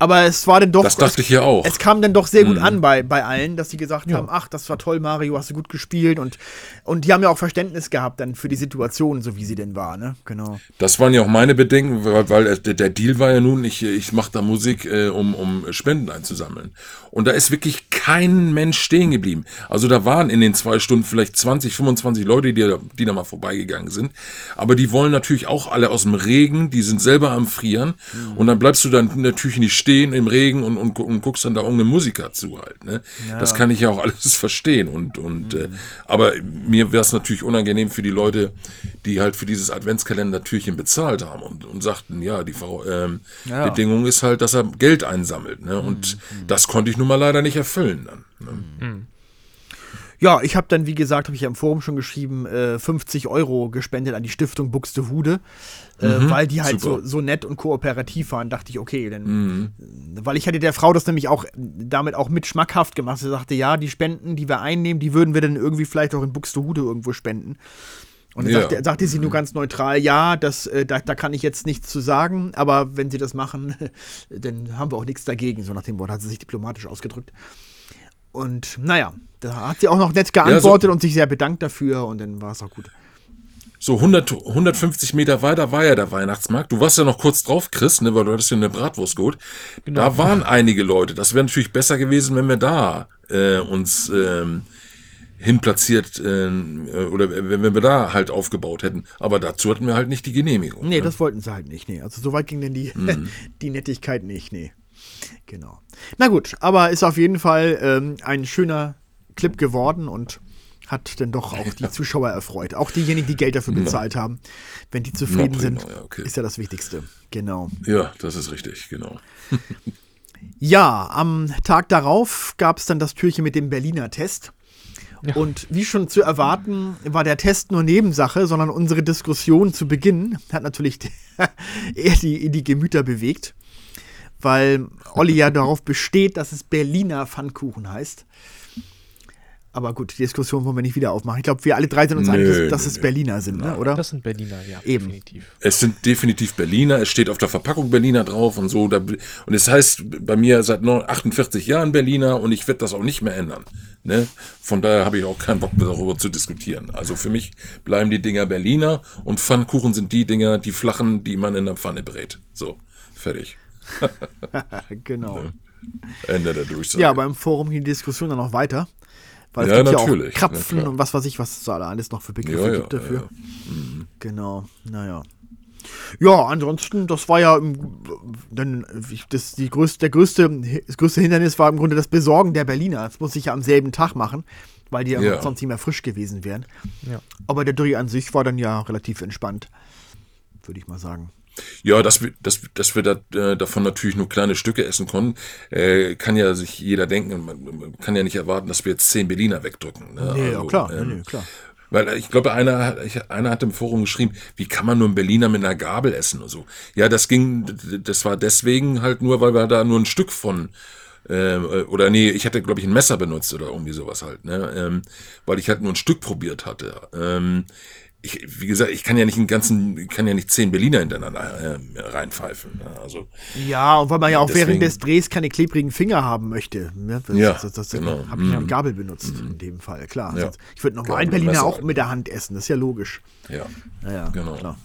Aber es war dann doch. Das dachte ich hier auch. Es kam dann doch sehr gut Mhm. an bei, bei allen, dass sie gesagt Ja. haben, ach, das war toll, Mario, hast du gut gespielt und, und die haben ja auch Verständnis gehabt dann für die Situation, so wie sie denn war, ne? Genau. Das waren ja auch meine Bedenken, weil, weil der, der Deal war ja nun, ich, ich mache da Musik, äh, um, um Spenden einzusammeln. Und da ist wirklich kein Mensch stehen geblieben. Also da waren in den zwei Stunden vielleicht 20, 25 Leute, die, da- die da mal vorbeigegangen sind. Aber die wollen natürlich auch alle aus dem Regen, die sind selber am Frieren. Und dann bleibst du dann natürlich nicht stehen im Regen und, und, und guckst dann da irgendeinen Musiker zu halt. Ne? Das kann ich ja auch alles verstehen. Und, und äh, aber mir wäre es natürlich unangenehm für die Leute, die halt für dieses Adventskalender-Türchen bezahlt haben und, und sagten, ja, die Frau, ähm, Ja. Bedingung ist halt, dass er Geld einsammelt. Ne? Und das konnte ich nun mal leider nicht erfüllen dann. Ne? Ja, ich habe dann, wie gesagt, habe ich ja im Forum schon geschrieben, äh, 50 Euro gespendet an die Stiftung Buxtehude, äh, weil die halt so, super. so nett und kooperativ waren. Dachte ich, okay, dann, weil ich hatte der Frau das nämlich auch damit auch mit schmackhaft gemacht. Sie sagte, ja, die Spenden, die wir einnehmen, die würden wir dann irgendwie vielleicht auch in Buxtehude irgendwo spenden. Und dann Ja. sagte, sagte sie nur ganz neutral, ja, das, äh, da, da kann ich jetzt nichts zu sagen, aber wenn sie das machen, dann haben wir auch nichts dagegen. So nach dem Wort hat sie sich diplomatisch ausgedrückt. Und naja, da hat sie auch noch nett geantwortet und sich sehr bedankt dafür und dann war es auch gut. So 100, 150 Meter weiter war ja der Weihnachtsmarkt. Du warst ja noch kurz drauf, Chris, ne, weil du hattest ja eine Bratwurst geholt. Da waren einige Leute. Das wäre natürlich besser gewesen, wenn wir da äh, uns ähm, hinplatziert äh, oder wenn wir da halt aufgebaut hätten. Aber dazu hatten wir halt nicht die Genehmigung. Nee, ne? das wollten sie halt nicht. Nee, also so weit ging denn die, Mhm. die Nettigkeit nicht. Nee. Genau. Na gut, aber ist auf jeden Fall ähm, ein schöner Clip geworden und hat dann doch auch die Zuschauer erfreut. Auch diejenigen, die Geld dafür bezahlt haben. Wenn die zufrieden Na, sind, prima, ja, okay. ist ja das Wichtigste. Genau. Ja, das ist richtig, genau. Ja, am Tag darauf gab es dann das Türchen mit dem Berliner Test. Und wie schon zu erwarten, war der Test nur Nebensache, sondern unsere Diskussion zu Beginn hat natürlich eher die, die Gemüter bewegt, weil Olli ja darauf besteht, dass es Berliner Pfannkuchen heißt. Aber gut, die Diskussion wollen wir nicht wieder aufmachen. Ich glaube, wir alle drei sind uns Nö, einig, dass, nö, es nö. Berliner sind, ne? oder? Das sind Berliner, ja, Eben. definitiv. Es sind definitiv Berliner, es steht auf der Verpackung Berliner drauf und so. Und es heißt bei mir seit neun- 48 Jahren Berliner und ich werde das auch nicht mehr ändern. Ne? Von daher habe ich auch keinen Bock mehr darüber zu diskutieren. Also für mich bleiben die Dinger Berliner und Pfannkuchen sind die Dinger, die flachen, die man in der Pfanne brät. So, fertig. genau. Ende der Durchsage. Ja, aber im Forum ging die Diskussion dann noch weiter. Weil es Ja, gibt ja natürlich. auch Krapfen klar. und was weiß ich, was es da alles noch für Begriffe Ja, ja, gibt dafür. ja, Mhm. Genau, naja. Ja, ansonsten, das war ja dann, das, die größte, der größte, das größte Hindernis war im Grunde das Besorgen der Berliner. Das muss ich ja am selben Tag machen, weil die ja, Ja. sonst nicht mehr frisch gewesen wären. Ja. Aber der Dreh an sich war dann ja relativ entspannt, würde ich mal sagen. Ja, dass wir, dass, dass wir da, äh, davon natürlich nur kleine Stücke essen konnten, äh, kann ja sich jeder denken. Man, man kann ja nicht erwarten, dass wir jetzt zehn Berliner wegdrücken. Ne? Nee, ja, klar, ähm, nee, klar. Weil ich glaube, einer, hat- ich- einer hat im Forum geschrieben, wie kann man nur einen Berliner mit einer Gabel essen und so. Ja, das ging, das war deswegen halt nur, weil wir da nur ein Stück von, ähm, äh, oder nee, ich hatte, glaube ich, ein Messer benutzt oder irgendwie sowas halt, ne? Ähm, weil ich halt nur ein Stück probiert hatte. Ähm, ich, wie gesagt, ich kann ja nicht einen ganzen, kann ja nicht zehn Berliner hintereinander äh, reinpfeifen. Ne? Also, Ja, und weil man ja auch während Deswegen- des Drehs keine klebrigen Finger haben möchte. Ne? Das, Ja, das, das, genau. habe ich ja Mhm. Gabel benutzt in dem Fall, klar. Ja. Sonst- Ich würde Gabel normalen und Berliner Messer auch mit der Hand essen, das ist ja logisch. ja, Ja, ja, genau. klar.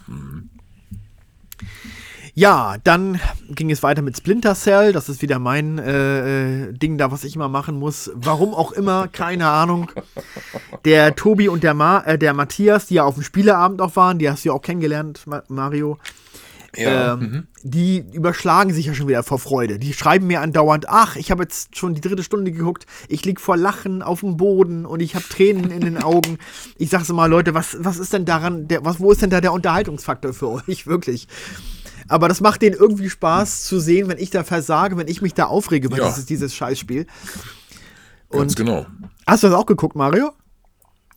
Ja, dann ging es weiter mit Splinter Cell. Das ist wieder mein äh, äh, Ding da, was ich immer machen muss. Warum auch immer, keine Ahnung. Der Tobi und der, Ma äh, der Matthias, die ja auf dem Spieleabend auch waren, die hast du ja auch kennengelernt, Ma Mario. Ja, ähm, mhm. Die überschlagen sich ja schon wieder vor Freude. Die schreiben mir andauernd, ach, ich habe jetzt schon die dritte Stunde geguckt, ich lieg vor Lachen auf dem Boden und ich habe Tränen in den Augen. Ich sag's mal, Leute, was, was ist denn daran, der, was, wo ist denn da der Unterhaltungsfaktor für euch, wirklich? Aber das macht denen irgendwie Spaß zu sehen, wenn ich da versage, wenn ich mich da aufrege über Ja. dieses, dieses Scheißspiel. ganz Und genau. hast du das auch geguckt, Mario?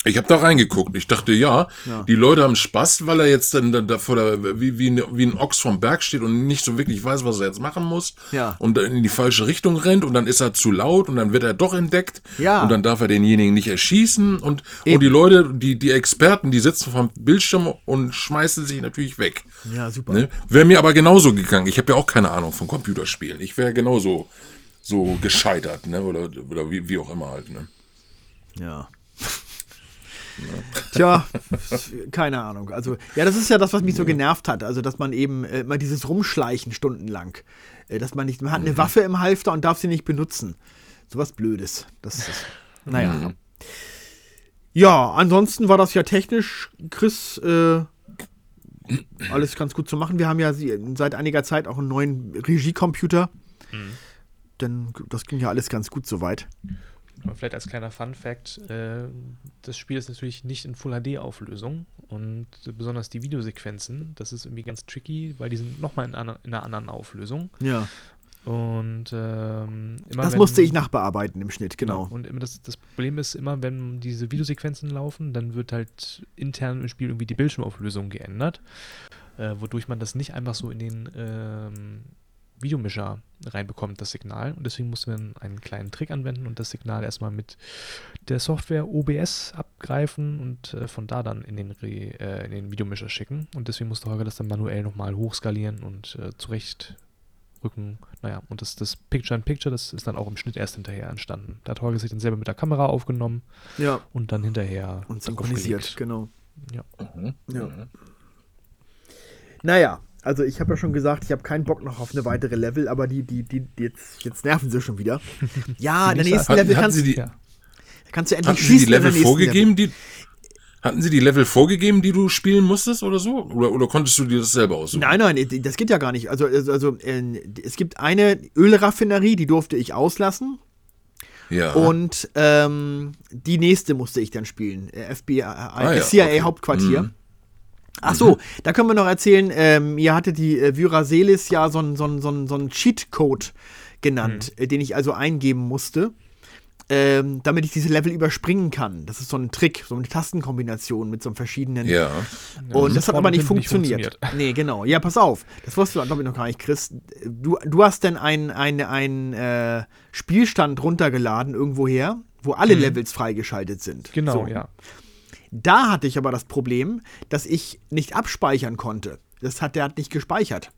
Ich habe da reingeguckt. Ich dachte, ja, Ja. die Leute haben Spaß, weil er jetzt dann da, da vor der, wie, wie, ein- wie ein Ochs vom Berg steht und nicht so wirklich weiß, was er jetzt machen muss. Ja. Und in die falsche Richtung rennt und dann ist er zu laut und dann wird er doch entdeckt. Ja. Und dann darf er denjenigen nicht erschießen. Und, Eben. und die Leute, die, die Experten, die sitzen vom Bildschirm und schmeißen sich natürlich weg. Ja, super. Ne? Wäre mir aber genauso gegangen. Ich habe ja auch keine Ahnung von Computerspielen. Ich wäre genauso so gescheitert, ne? Oder, oder wie, wie auch immer halt, ne? Ja. Tja, keine Ahnung. Also, ja, das ist ja das, was mich so genervt hat. Also, dass man eben äh, immer dieses Rumschleichen stundenlang. Äh, dass man nicht, man hat eine Waffe im Halfter und darf sie nicht benutzen. Sowas Blödes. Das ist, naja. Ja, ansonsten war das ja technisch, Chris, äh, alles ganz gut zu machen. Wir haben ja seit einiger Zeit auch einen neuen Regiecomputer. Denn das ging ja alles ganz gut soweit. Vielleicht als kleiner Fun Fact, äh, das Spiel ist natürlich nicht in Full HD Auflösung und besonders die Videosequenzen, das ist irgendwie ganz tricky, weil die sind nochmal in, einer- in einer anderen Auflösung. Ja. Und ähm, immer Das wenn- musste ich nachbearbeiten im Schnitt, genau. Und immer das, das Problem ist immer, wenn diese Videosequenzen laufen, dann wird halt intern im Spiel irgendwie die Bildschirmauflösung geändert, äh, wodurch man das nicht einfach so in den ähm, Videomischer reinbekommt, das Signal. Und deswegen mussten wir einen kleinen Trick anwenden und das Signal erstmal mit der Software OBS abgreifen und äh, von da dann in den, Re, äh, in den Videomischer schicken. Und deswegen musste Holger das dann manuell nochmal hochskalieren und äh, zurechtrücken. Naja, und das, das Picture-in-Picture, das ist dann auch im Schnitt erst hinterher entstanden. Da hat Holger sich dann selber mit der Kamera aufgenommen Ja. und dann hinterher Und synchronisiert, genau. Ja. Ja. Naja, also ich habe ja schon gesagt, ich habe keinen Bock noch auf eine weitere Level, aber die, die, die, die jetzt, jetzt nerven sie schon wieder. Ja, in der nächsten Hatten, Level hatten, kannst, sie die, Ja. kannst du endlich hatten sie die schießen. Level vorgegeben, die. Hatten sie die Level vorgegeben, die du spielen musstest oder so? Oder, oder konntest du dir das selber aussuchen? Nein, nein, das geht ja gar nicht. Also, also, also äh, es gibt eine Ölraffinerie, die durfte ich auslassen. Ja. Und ähm, die nächste musste ich dann spielen. Äh, FBI, Ah ja, CIA okay. Hauptquartier. Mhm. Ach so, da können wir noch erzählen, ähm, ihr hatte die äh, Vyraselis ja so einen so einen- so so Cheatcode genannt, Mhm. äh, den ich also eingeben musste, ähm, damit ich diese Level überspringen kann. Das ist so ein Trick, so eine Tastenkombination mit so verschiedenen ja. und das hat vorne aber nicht hinten nicht funktioniert. Nee, genau. Ja, pass auf. Das wusstest du, glaube ich, noch gar nicht, Chris. Du, du hast denn einen ein, äh, Spielstand runtergeladen irgendwoher, wo alle Levels freigeschaltet sind. Genau, So. ja. Da hatte ich aber das Problem, dass ich nicht abspeichern konnte. Das hat, der hat nicht gespeichert.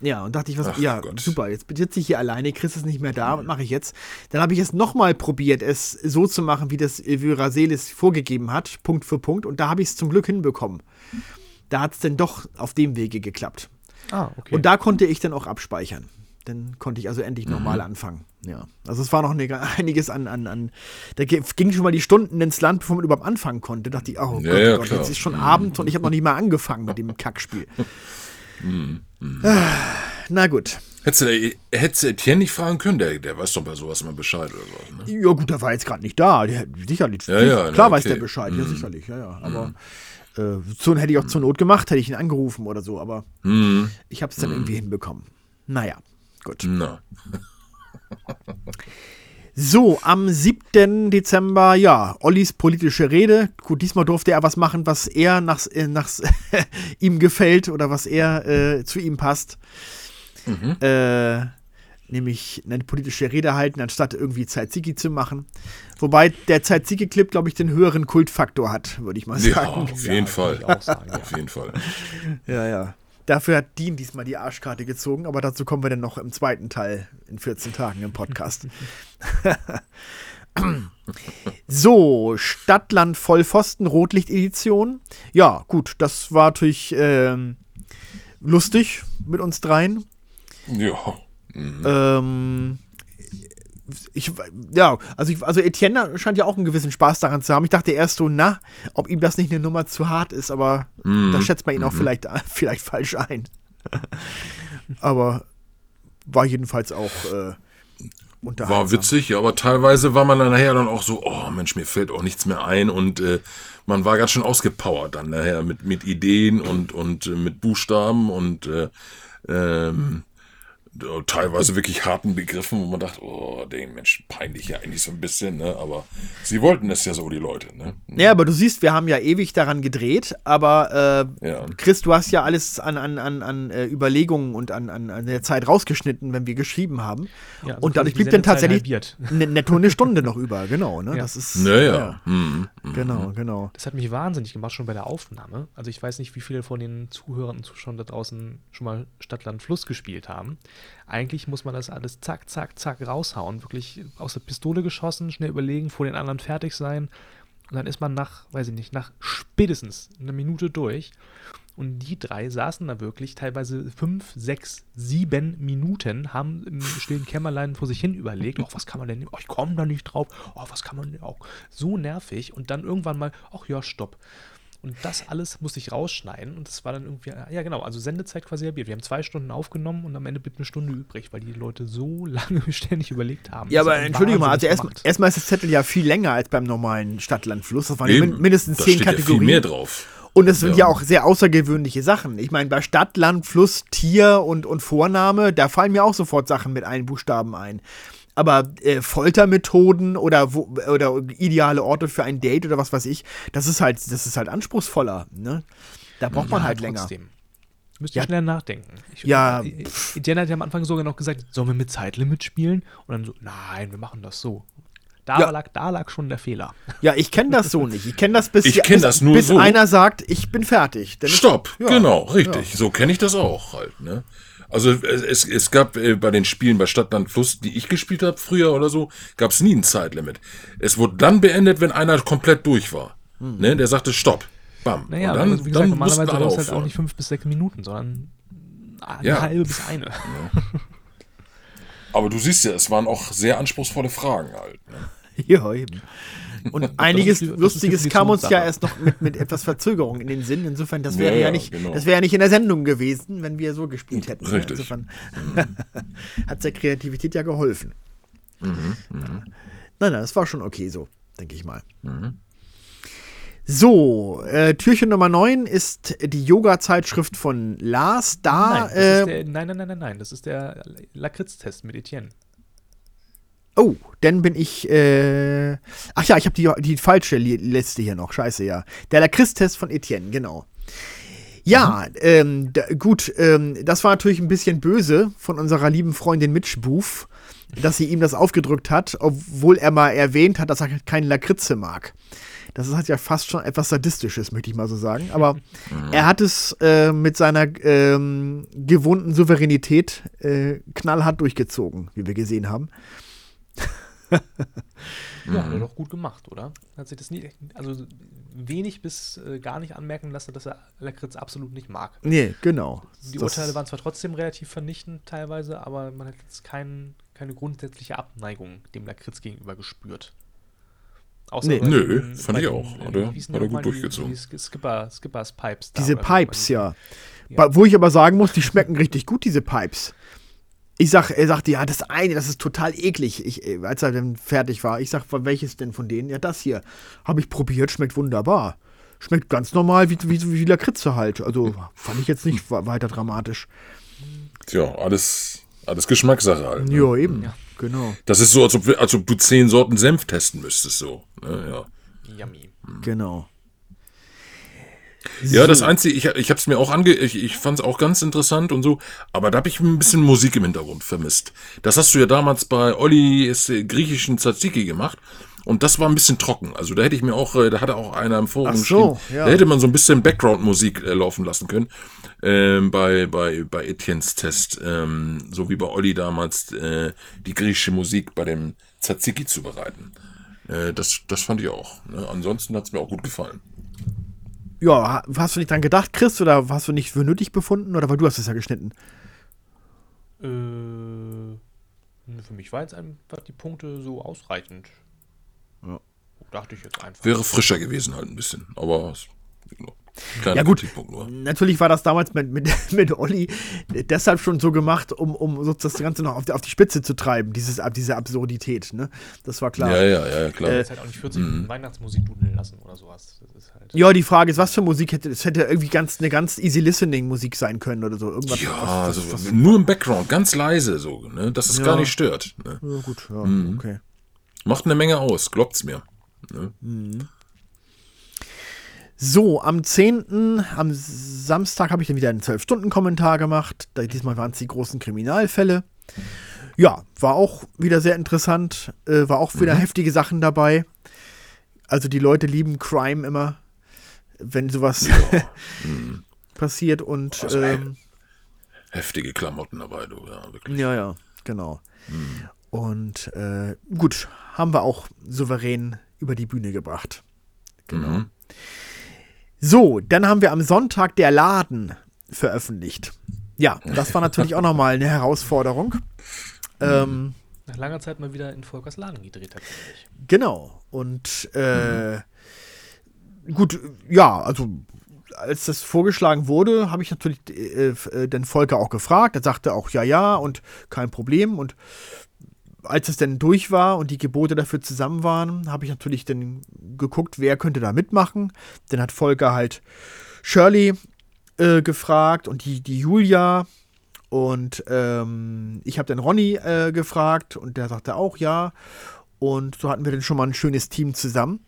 Ja, und dachte ich, was, Ach ja, Gott. super, jetzt sitze ich hier alleine, Chris ist nicht mehr da, was mache ich jetzt? Dann habe ich es nochmal probiert, es so zu machen, wie das Vyraselis vorgegeben hat, Punkt für Punkt, und da habe ich es zum Glück hinbekommen. Da hat es dann doch auf dem Wege geklappt. Ah, okay. Und da konnte ich dann auch abspeichern. Dann konnte ich also endlich Mhm. normal anfangen. Ja. Also es war noch eine, einiges an, an, an. Da gingen schon mal die Stunden ins Land, bevor man überhaupt anfangen konnte. Da dachte ich, oh Ja, Gott, ja, oh Gott klar. jetzt ist schon Abend und ich habe noch nicht mal angefangen mit dem Kackspiel. Mhm. Ah, Na gut. Hättest du, hättest du Etienne nicht fragen können? Der, der weiß doch bei sowas immer Bescheid oder sowas. Ne? Ja, gut, der war jetzt gerade nicht da. Der, sicherlich. Ja, ja, klar na, weiß der okay. Bescheid, ja, Mhm. sicherlich, ja, ja. Aber äh, so hätte ich auch zur Not gemacht, hätte ich ihn angerufen oder so, aber Mhm. ich habe es dann irgendwie hinbekommen. Naja, gut. Na. So, am 7. Dezember, ja, Ollis politische Rede. Gut, diesmal durfte er was machen, was er nach, äh, nach ihm gefällt oder was er äh, zu ihm passt. Äh, nämlich eine politische Rede halten, anstatt irgendwie Tzatziki zu machen. Wobei der Tzatziki-Clip, glaube ich, den höheren Kultfaktor hat, würde ich mal Ja, sagen. auf jeden Fall. Ich auch sagen, ja. Auf jeden Fall. Ja, ja. Dafür hat Dean diesmal die Arschkarte gezogen, aber dazu kommen wir dann noch im zweiten Teil in 14 Tagen im Podcast. so, Stadtland Vollpfosten, Rotlicht-Edition. Ja, gut, das war natürlich ähm, lustig mit uns dreien. Ja. Ähm, ich, ja, also, ich, also Etienne scheint ja auch einen gewissen Spaß daran zu haben. Ich dachte erst so, na, ob ihm das nicht eine Nummer zu hart ist, aber Mhm. da schätzt man ihn auch vielleicht, vielleicht falsch ein. aber war jedenfalls auch äh. War witzig, ja, aber teilweise war man dann nachher dann auch so, oh Mensch, mir fällt auch nichts mehr ein und äh, man war ganz schön ausgepowert dann nachher mit, mit Ideen und, und äh, mit Buchstaben und äh, ähm, teilweise wirklich harten Begriffen, wo man dachte, oh, den Menschen peinlich ja eigentlich so ein bisschen, ne? Aber sie wollten es ja so, die Leute, ne? Ja, aber du siehst, wir haben ja ewig daran gedreht, aber äh, Ja. Chris, du hast ja alles an, an, an, an äh, Überlegungen und an, an, an der Zeit rausgeschnitten, wenn wir geschrieben haben. Ja, also und dadurch blieb dann tatsächlich ne, netto eine Stunde noch über, genau, ne? Ja. Das ist. Naja. Mhm. Mhm. Genau, genau. Das hat mich wahnsinnig gemacht, schon bei der Aufnahme. Also ich weiß nicht, wie viele von den Zuhörern und Zuschauern da draußen schon mal Stadt, Land, Fluss gespielt haben. Eigentlich muss man das alles zack, zack, zack raushauen. Wirklich aus der Pistole geschossen, schnell überlegen, vor den anderen fertig sein. Und dann ist man nach, weiß ich nicht, nach spätestens einer Minute durch. Und die drei saßen da wirklich teilweise fünf, sechs, sieben Minuten, haben im stillen Kämmerlein vor sich hin überlegt, oh, was kann man denn nehmen? Oh, ich komme da nicht drauf. Oh, was kann man denn auch? So nervig. Und dann irgendwann mal, ach ja, stopp. Und das alles musste ich rausschneiden. Und das war dann irgendwie, ja genau, also Sendezeit quasi halbiert. Wir haben zwei Stunden aufgenommen und am Ende blieb eine Stunde übrig, weil die Leute so lange ständig überlegt haben. Ja, Das aber entschuldige mal, also wahnsinnig erst- erstmal ist das Zettel ja viel länger als beim normalen Stadtlandfluss. Das waren ja Eben, min mindestens zehn steht ja Kategorien. viel mehr drauf. Und es sind ja. Ja. auch sehr außergewöhnliche Sachen. Ich meine, bei Stadt, Land, Fluss, Tier und, und Vorname, da fallen mir auch sofort Sachen mit einem Buchstaben ein. Aber äh, Foltermethoden oder, wo, oder ideale Orte für ein Date oder was weiß ich, das ist halt, das ist halt anspruchsvoller. Ne? Da braucht man Ja, halt länger. trotzdem. Müsst Ja. ihr schnell nachdenken. Ich, Ja, Etienne hat ja am Anfang sogar noch gesagt, sollen wir mit Zeitlimit spielen? Und dann so, nein, wir machen das so. Da, Ja. lag, da lag schon der Fehler. Ja, ich kenne das so nicht. Ich kenne das bis, Ich kenn bis, das nur bis so. einer sagt, ich bin fertig. Dann ist- Stopp, Ja. genau, richtig. So kenne ich das auch halt. Ne? Also es, es, gab äh, bei den Spielen bei Stadtland Fluss, die ich gespielt habe früher oder so, gab es nie ein Zeitlimit. Es wurde dann beendet, wenn einer komplett durch war. Ne? Der sagte Stopp. Bam. Naja, Und dann, wie gesagt, dann normalerweise war es halt auch nicht fünf bis sechs Minuten, sondern eine Ja. halbe bis eine. Aber du siehst ja, es waren auch sehr anspruchsvolle Fragen halt. Ne? Ja, eben. Und einiges die- Lustiges kam uns ja erst noch mit, mit etwas Verzögerung in den Sinn. Insofern, das wäre Ja, ja, ja, nicht, genau. das wäre ja nicht in der Sendung gewesen, wenn wir so gespielt hätten. Richtig. Insofern hat der Kreativität ja geholfen. Mhm, Nein, nein, das war schon okay so, denke ich mal. So, äh, Türchen Nummer 9 ist die Yoga-Zeitschrift von Lars. Da, nein, äh, der, nein, nein, nein, nein, nein, das ist der Lakritz-Test mit Etienne. Oh, dann bin ich. Äh, ach ja, ich habe die, die falsche Li- Liste hier noch. Scheiße, ja. Der Lakritz-Test von Etienne, genau. Ja, ähm, da, gut, ähm, das war natürlich ein bisschen böse von unserer lieben Freundin Mitch Booth, dass sie ihm das aufgedrückt hat, obwohl er mal erwähnt hat, dass er keine Lakritze mag. Das ist halt ja fast schon etwas Sadistisches, möchte ich mal so sagen. Aber er hat es äh, mit seiner ähm, gewohnten Souveränität äh, knallhart durchgezogen, wie wir gesehen haben. Ja, hat er doch gut gemacht, oder? Hat sich das nie, also wenig bis äh, gar nicht anmerken lassen, dass er Lakritz absolut nicht mag. Nee, genau. Die Das- Urteile waren zwar trotzdem relativ vernichtend teilweise, aber man hat jetzt kein, keine grundsätzliche Abneigung dem Lakritz gegenüber gespürt. Außer Nee. Nö, den- fand ich den, auch. äh, Hat er- hat die er gut die- durchgezogen. Die Sk- Skipper, Skippers Pipes. Diese. Pipes, ja. Ja. Wo ich aber sagen muss, die schmecken richtig gut, diese Pipes. Ich sag, er sagte, ja, das eine, das ist total eklig. Ich, äh, als er dann fertig war, ich sag, welches denn von denen? Ja, das hier. Habe ich probiert, schmeckt wunderbar. Schmeckt ganz normal wie, wie, wie Lakritze halt. Also fand ich jetzt nicht weiter dramatisch. Tja, alles, alles Geschmackssache halt. Ne? Ja, eben. Ja. Genau, Das ist so, als ob, als ob du zehn Sorten Senf testen müsstest. So. Ne, ja. Yummy. genau. Ja, das Einzige, ich, ich habe es mir auch ange... Ich, ich fand es auch ganz interessant und so, aber da habe ich ein bisschen Musik im Hintergrund vermisst. Das hast du ja damals bei Ollis äh, griechischen Tzatziki gemacht und das war ein bisschen trocken. Also da hätte ich mir auch, äh, da hatte auch einer im Forum Ach so, ja. da hätte man so ein bisschen Background-Musik äh, laufen lassen können ähm, bei, bei, bei Etiennes Test, ähm, so wie bei Olli damals äh, die griechische Musik bei dem Tzatziki zu bereiten. Äh, das, das fand ich auch. Ne? Ansonsten hat es mir auch gut gefallen. Ja, ha- hast du nicht dran gedacht, Chris, oder hast du nicht für nötig befunden? Oder weil du hast es ja geschnitten? Äh, für mich waren jetzt einfach die Punkte so ausreichend. Ja. Dachte ich jetzt einfach. Wäre frischer gewesen halt ein bisschen, aber es- genau. Kleiner Ja, gut. Kritikpunkt nur. Natürlich war das damals mit, mit, mit Olli deshalb schon so gemacht, um, um das Ganze noch auf die, auf die Spitze zu treiben, dieses, ab- diese Absurdität, ne? Das war klar. Ja, ja, ja, klar. Äh, Jetzt halt auch nicht 40 Minuten Weihnachtsmusik dudeln lassen oder sowas. Das ist halt. Ja, die Frage ist, was für Musik hätte, es hätte irgendwie ganz, eine ganz easy listening Musik sein können oder so. Irgendwas, ja, was, was, was, nur im Background, ganz leise so, ne? dass es Ja. gar nicht stört. Ne? ja, gut, ja, Mhm. okay. Macht eine Menge aus, glaubt's mir. Ne? So, am 10., am Samstag habe ich dann wieder einen 12-Stunden-Kommentar gemacht. Diesmal waren es die großen Kriminalfälle. Ja, war auch wieder sehr interessant. Äh, war auch wieder heftige Sachen dabei. Also die Leute lieben Crime immer, wenn sowas passiert. Und Also, ähm, Heftige Klamotten dabei, du, ja, wirklich. ja, ja, genau. Und äh, gut, haben wir auch souverän über die Bühne gebracht. Genau. Mhm. So, dann haben wir am Sonntag der Laden veröffentlicht. Ja, das war natürlich auch nochmal eine Herausforderung. Ähm, Nach langer Zeit mal wieder in Volkers Laden gedreht tatsächlich. genau. Und äh, gut, ja, also als das vorgeschlagen wurde, habe ich natürlich äh, äh, den Volker auch gefragt. Er sagte auch ja, ja und kein Problem. Und als es dann durch war und die Gebote dafür zusammen waren, habe ich natürlich dann geguckt, wer könnte da mitmachen. Dann hat Volker halt Shirley äh, gefragt und die, die Julia. Und ähm, ich habe dann Ronny äh, gefragt und der sagte auch ja. Und so hatten wir dann schon mal ein schönes Team zusammen.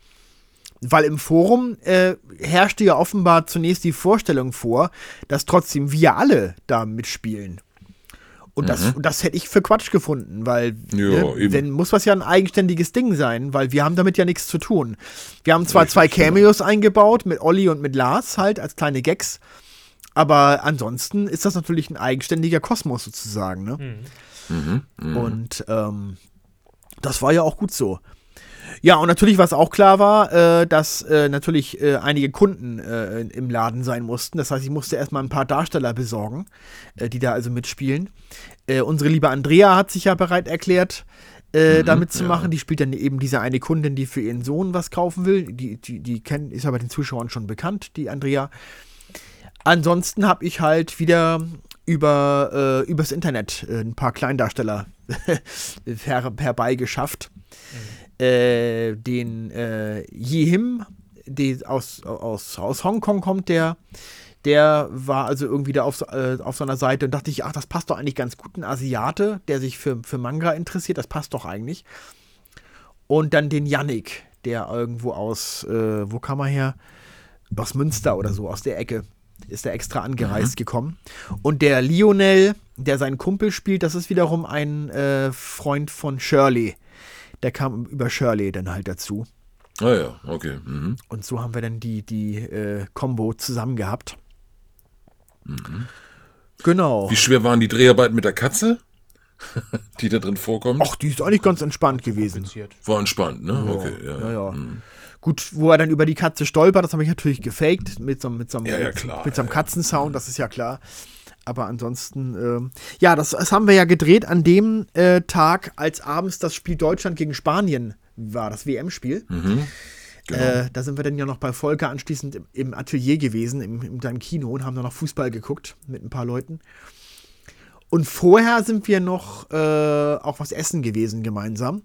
Weil im Forum äh, herrschte ja offenbar zunächst die Vorstellung vor, dass trotzdem wir alle da mitspielen. Und das, und das hätte ich für Quatsch gefunden, weil Ja, ne, wenn muss was ja ein eigenständiges Ding sein, weil wir haben damit ja nichts zu tun. Wir haben zwar Richtig, zwei genau. Cameos eingebaut mit Olli und mit Lars halt als kleine Gags, aber ansonsten ist das natürlich ein eigenständiger Kosmos sozusagen. Ne? Mhm. Und ähm, das war ja auch gut so. Ja, und natürlich, was auch klar war, äh, dass äh, natürlich äh, einige Kunden äh, im Laden sein mussten. Das heißt, ich musste erstmal ein paar Darsteller besorgen, äh, die da also mitspielen. Äh, unsere liebe Andrea hat sich ja bereit erklärt, äh, da mitzumachen. Die spielt dann eben diese eine Kundin, die für ihren Sohn was kaufen will. Die, die, die kennt, ist aber den Zuschauern schon bekannt, die Andrea. Ansonsten habe ich halt wieder über übers Internet ein paar Kleindarsteller her, herbeigeschafft. Äh, den äh, Yehim, die aus, aus, aus Hongkong kommt, der, der war also irgendwie da auf, äh, auf seiner Seite und dachte ich, ach, das passt doch eigentlich ganz gut. Ein Asiate, der sich für, für Manga interessiert, das passt doch eigentlich. Und dann den Yannick, der irgendwo aus, äh, wo kam er her? Aus Münster oder so, aus der Ecke. Ist er extra angereist gekommen. Und der Lionel, der seinen Kumpel spielt, das ist wiederum ein äh, Freund von Shirley. Der kam über Shirley dann halt dazu. Ah ja, okay. Mhm. Und so haben wir dann die, die äh, Combo zusammen gehabt. Genau. Wie schwer waren die Dreharbeiten mit der Katze, die da drin vorkommt? Ach, die ist eigentlich ganz entspannt gewesen. War entspannt, ne? Okay, ja. Ja, ja. Gut, wo er dann über die Katze stolpert, das habe ich natürlich gefaked mit so, mit so, einem- Ja, ja, klar, mit so einem ja, Katzensound, das ist ja klar. Aber ansonsten, ähm, ja, das, das haben wir ja gedreht an dem äh, Tag, als abends das Spiel Deutschland gegen Spanien war, das WM-Spiel. Mhm. Genau. Äh, da sind wir dann ja noch bei Volker anschließend im, im Atelier gewesen, im, in seinem Kino und haben dann noch Fußball geguckt mit ein paar Leuten. Und vorher sind wir noch äh, auch was essen gewesen gemeinsam.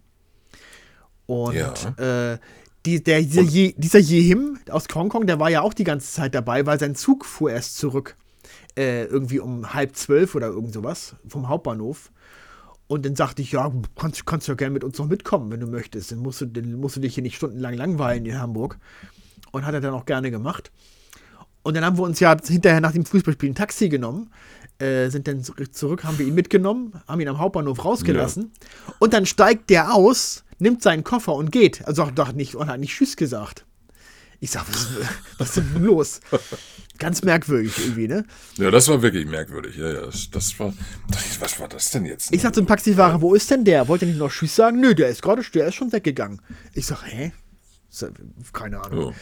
Und äh, die, der, dieser, Je, dieser Yehim aus Hongkong, der war ja auch die ganze Zeit dabei, weil sein Zug fuhr erst zurück. Äh, irgendwie um halb zwölf oder irgend sowas vom Hauptbahnhof. Und dann sagte ich, ja, kannst, kannst du ja gerne mit uns noch mitkommen, wenn du möchtest. Dann musst du, dann musst du dich hier nicht stundenlang langweilen in Hamburg. Und hat er dann auch gerne gemacht. Und dann haben wir uns ja hinterher nach dem Fußballspiel ein Taxi genommen, äh, sind dann zurück- haben wir ihn mitgenommen, haben ihn am Hauptbahnhof rausgelassen. Und dann steigt der aus, nimmt seinen Koffer und geht. Also auch doch nicht, und hat nicht Tschüss gesagt. Ich sag, was was ist denn los? Ganz merkwürdig irgendwie, ne? Ja, das war wirklich merkwürdig. Ja, ja, das, das war. Was war das denn jetzt? Ich sag zum Taxifahrer, wo ist denn der? Wollte er nicht noch Tschüss sagen? Nö, der ist gerade, der ist schon weggegangen. Ich sag, hä? Keine Ahnung. Ja.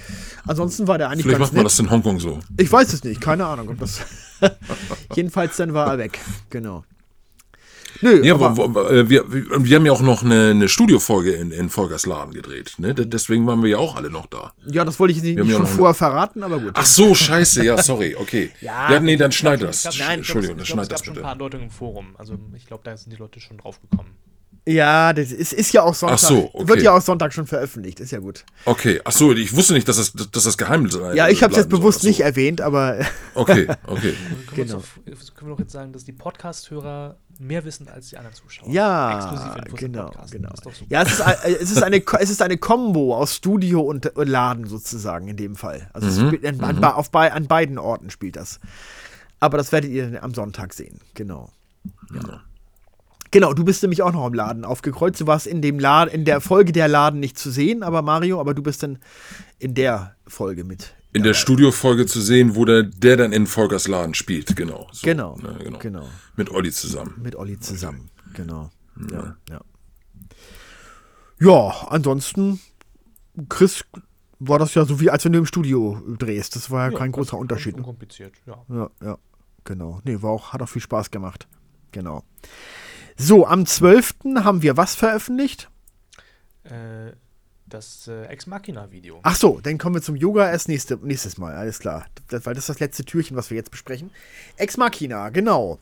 Ansonsten war der eigentlich Vielleicht macht man nett. das in Hongkong so. Ich weiß es nicht, keine Ahnung. Ob das Jedenfalls dann war er weg. Genau. Nö, Ja, wo, äh, wir, wir wir haben ja auch noch eine, eine Studiofolge in, in Volkers Laden gedreht. Ne? De- Deswegen waren wir ja auch alle noch da. ja, das wollte ich nicht, nicht ja schon eine- vorher verraten, aber gut. Ach so, scheiße, ja, sorry, okay. Ja, nee, dann schneid das. Ich glaub, Nein, Entschuldigung, dann ich glaub, schneid es das gab schon ein bitte. paar Andeutungen im Forum. Also ich glaube, da sind die Leute schon drauf gekommen. Ja, das ist, ist ja auch Sonntag. Ach so, okay. Wird ja auch Sonntag schon veröffentlicht, ist ja gut. Okay, ach so, ich wusste nicht, dass das, dass das geheim sei. Ja, ich habe es jetzt bewusst soll. nicht erwähnt, aber Okay, okay. Können, Genau. wir auf, können wir doch jetzt sagen, dass die Podcast-Hörer mehr wissen als die anderen Zuschauer. ja, genau, Podcast. genau. Ist. Ja, es ist, es ist eine es ist eine Combo aus Studio und, und Laden sozusagen in dem Fall. Also es spielt an, an, auf bei, an beiden Orten spielt das. Aber das werdet ihr am Sonntag sehen, genau. Ja. Genau, du bist nämlich auch noch im Laden aufgekreuzt. Du warst in dem Laden, in der Folge der Laden nicht zu sehen, aber Mario, aber du bist dann in der Folge mit. In der Studiofolge zu sehen, wo der, der dann in Volkers Laden spielt, genau. So, Genau, ne, genau. genau. Mit Olli zusammen. Mit Olli zusammen. Genau. Ja, ja. Ja, ansonsten, Chris, war das ja so wie als wenn du im Studio drehst. Das war ja, kein großer Unterschied. Ganz unkompliziert, ja. Ja, ja, genau. Nee, war auch, hat auch viel Spaß gemacht. Genau. So, am 12. haben wir was veröffentlicht? Äh, das äh, Ex Machina-Video. Ach so, dann kommen wir zum Yoga erst nächste, nächstes Mal, alles klar. Das, weil das ist das letzte Türchen, was wir jetzt besprechen. Ex Machina, genau.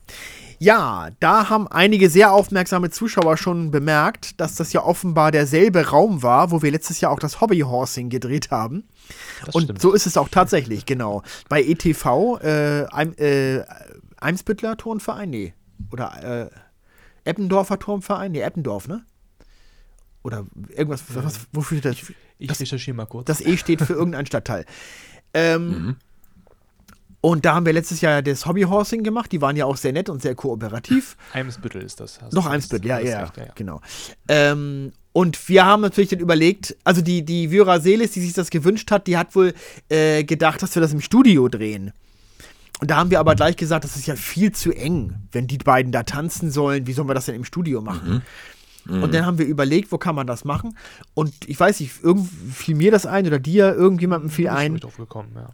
Ja, da haben einige sehr aufmerksame Zuschauer schon bemerkt, dass das ja offenbar derselbe Raum war, wo wir letztes Jahr auch das Hobbyhorsing gedreht haben. Das Und stimmt. so ist es auch tatsächlich, genau. Bei ETV, äh, äh, Eimsbüttler Turnverein, nee. Oder äh, Eppendorfer Turmverein, nee, Eppendorf, ne? Oder irgendwas, was, wofür das, ich das- recherchiere mal kurz. das E steht für irgendeinen Stadtteil. Ähm, Und da haben wir letztes Jahr das Hobbyhorsing gemacht. Die waren ja auch sehr nett und sehr kooperativ. Eimsbüttel ist das. hast Noch du- Eimsbüttel, ja, hast ja, recht, genau. Ähm, und wir haben natürlich dann überlegt, also die, die Vyra Selis, die sich das gewünscht hat, die hat wohl äh, gedacht, dass wir das im Studio drehen. Und da haben wir aber gleich gesagt, das ist ja viel zu eng, wenn die beiden da tanzen sollen. Wie sollen wir das denn im Studio machen? Und dann haben wir überlegt, wo kann man das machen? Und ich weiß nicht, irgend fiel mir das ein oder dir, irgendjemandem fiel Bin ich ein. nicht drauf gekommen, ja.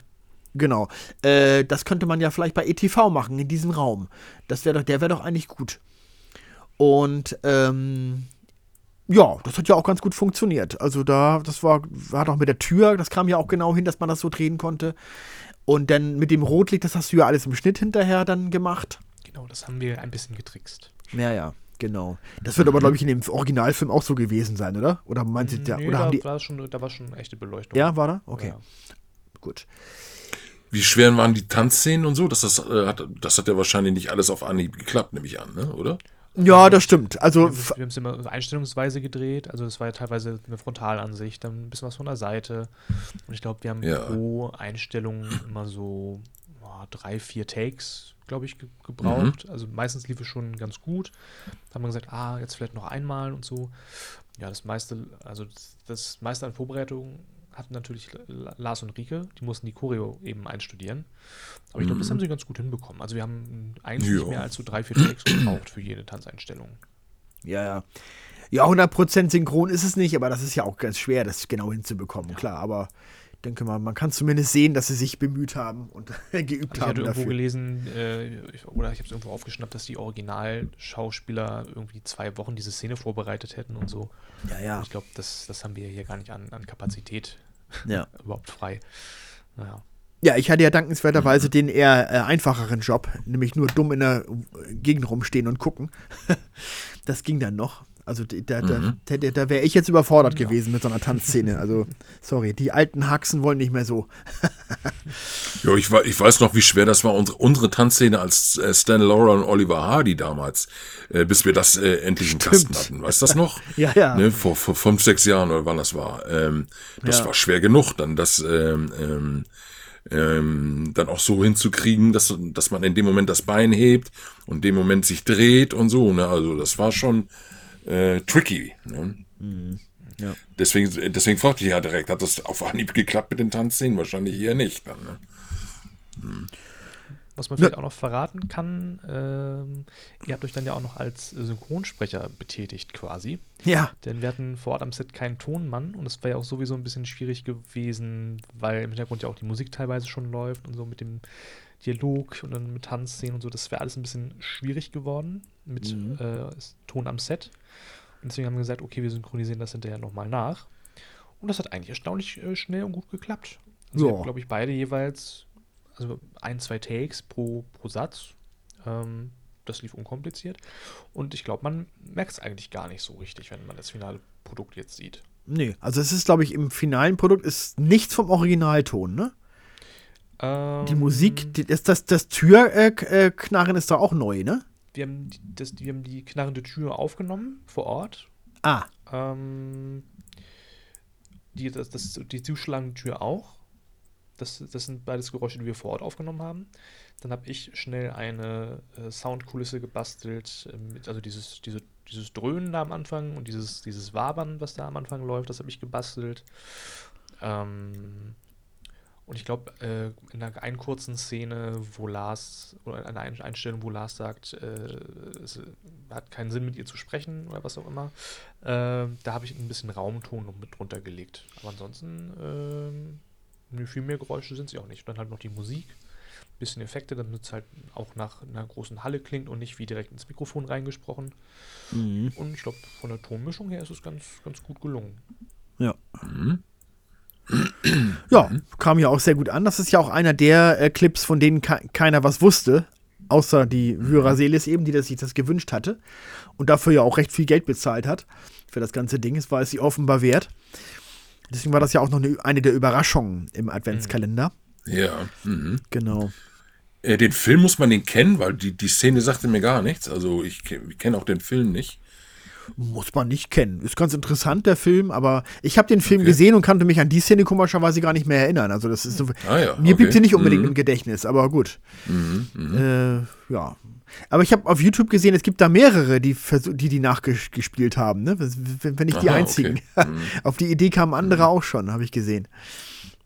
Genau. Äh, das könnte man ja vielleicht bei ETV machen, in diesem Raum. Das wäre doch, der wäre doch eigentlich gut. Und ähm, ja, das hat ja auch ganz gut funktioniert. Also da, das war, war doch mit der Tür, das kam ja auch genau hin, dass man das so drehen konnte. Und dann mit dem Rotlicht, das hast du ja alles im Schnitt hinterher dann gemacht. Genau, das haben wir ein bisschen getrickst. Ja, ja, genau. Das wird aber, glaube ich, in dem Originalfilm auch so gewesen sein, oder? Oder meinst du, ja, Nee, oder da, haben die. war schon, da war schon echte Beleuchtung. Ja, war da? Okay, Ja. gut. Wie schwer waren die Tanzszenen und so? Das, das, äh, hat, das hat ja wahrscheinlich nicht alles auf Anhieb geklappt, nehme ich an, ne? oder? Ja, das stimmt. Also, Wir, wir haben es immer einstellungsweise gedreht, also es war ja teilweise eine Frontalansicht, dann ein bisschen was von der Seite. Und ich glaube, wir haben Ja. pro Einstellung immer so boah, drei, vier Takes, glaube ich, ge gebraucht. Also meistens lief es schon ganz gut. Da haben wir gesagt, ah, jetzt vielleicht noch einmal und so. Ja, das meiste, also das, das meiste an Vorbereitung hatten natürlich Lars und Rike, die mussten die Choreo eben einstudieren. Aber ich glaube, das haben sie ganz gut hinbekommen. Also wir haben eigentlich nicht Ja. mehr als so drei, vier Takes gebraucht für jede Tanzeinstellung. Ja, ja. Ja, 100% synchron ist es nicht, aber das ist ja auch ganz schwer, das genau hinzubekommen, klar. Aber ich denke mal, man kann zumindest sehen, dass sie sich bemüht haben und geübt Also ich haben hatte irgendwo dafür. gelesen, äh, ich- oder ich habe es irgendwo aufgeschnappt, dass die Originalschauspieler irgendwie zwei Wochen diese Szene vorbereitet hätten und so. Ja, ja. Ich glaube, das, das haben wir hier gar nicht an, an Kapazität ja. überhaupt frei. Naja. Ja, ich hatte ja dankenswerterweise den eher äh, einfacheren Job, nämlich nur dumm in der Gegend rumstehen und gucken. das ging dann noch. Also da, da, da, da, da wäre ich jetzt überfordert gewesen mit so einer Tanzszene. Also, sorry, die alten Haxen wollen nicht mehr so. Ja, ich, ich weiß noch, wie schwer das war, unsere, unsere Tanzszene als äh, Stan Laura und Oliver Hardy damals, äh, bis wir das äh, endlich im Kasten hatten. Weißt du das noch? Ja, ja. Ne, vor, vor fünf, sechs Jahren oder wann das war. Ähm, das Ja. war schwer genug, dann das ähm, ähm, ähm, dann auch so hinzukriegen, dass, dass man in dem Moment das Bein hebt und in dem Moment sich dreht und so. Ne? Also das war schon äh, tricky. Ne? Ja. Deswegen, deswegen fragte ich ja direkt, hat das auf Anhieb geklappt mit den Tanzszenen? Wahrscheinlich eher nicht. Dann, ne? Was man vielleicht auch noch verraten kann, ähm, ihr habt euch dann ja auch noch als Synchronsprecher betätigt quasi. Ja. Denn wir hatten vor Ort am Set keinen Tonmann und es war ja auch sowieso ein bisschen schwierig gewesen, weil im Hintergrund ja auch die Musik teilweise schon läuft und so mit dem Dialog und dann mit Tanzszenen und so. Das wäre alles ein bisschen schwierig geworden mit Mhm. äh, Ton am Set. Und deswegen haben wir gesagt, okay, wir synchronisieren das hinterher nochmal nach. Und das hat eigentlich erstaunlich äh, schnell und gut geklappt. Also wir Ja. haben, glaube ich, beide jeweils also ein, zwei Takes pro, pro Satz. Ähm, das lief unkompliziert. Und ich glaube, man merkt es eigentlich gar nicht so richtig, wenn man das finale Produkt jetzt sieht. Nee, also es ist, glaube ich, im finalen Produkt ist nichts vom Originalton, ne? Die Ähm, Musik, die, das, das, das Türknarren äh, äh, ist da auch neu, ne? Wir haben, die, das, wir haben die knarrende Tür aufgenommen vor Ort. Ah, Ähm, die, das, das, die zuschlagende Tür auch. Das, das sind beides Geräusche, die wir vor Ort aufgenommen haben. Dann habe ich schnell eine äh, Soundkulisse gebastelt, äh, mit, also dieses, diese, dieses Dröhnen da am Anfang und dieses, dieses Wabern, was da am Anfang läuft, das habe ich gebastelt. Ähm, und ich glaube, äh, in einer einen kurzen Szene, wo Lars, oder in einer Ein- Einstellung, wo Lars sagt, äh, es hat keinen Sinn mit ihr zu sprechen oder was auch immer, äh, da habe ich ein bisschen Raumton noch mit drunter gelegt. Aber ansonsten, ähm, viel mehr Geräusche sind sie auch nicht. Und dann halt noch die Musik, bisschen Effekte, damit es halt auch nach einer großen Halle klingt und nicht wie direkt ins Mikrofon reingesprochen. mhm. Und ich glaube, von der Tonmischung her ist es ganz, ganz gut gelungen. ja. Mhm. Ja, kam ja auch sehr gut an. Das ist ja auch einer der äh, Clips, von denen ke keiner was wusste, außer die Vyra Selis eben, die das, sich das gewünscht hatte und dafür ja auch recht viel Geld bezahlt hat für das ganze Ding. Es war es sie offenbar wert. Deswegen war das ja auch noch eine, eine der Überraschungen im Adventskalender. Ja. Mhm. Genau. Äh, den Film muss man den kennen, weil die, die Szene sagte mir gar nichts. Also ich, ich kenne auch den Film nicht. Muss man nicht kennen. Ist ganz interessant, der Film, aber ich habe den Film Okay. gesehen und kannte mich an die Szene komischerweise gar nicht mehr erinnern. Also das ist so, Ah ja. mir blieb okay. sie nicht unbedingt Mhm. im Gedächtnis, aber gut. Mhm. Mhm. Äh, ja. Aber ich habe auf YouTube gesehen, es gibt da mehrere, die die, die nachgespielt haben, ne? Wenn nicht die Aha, einzigen. okay. Mhm. auf die Idee kamen andere auch schon, habe ich gesehen.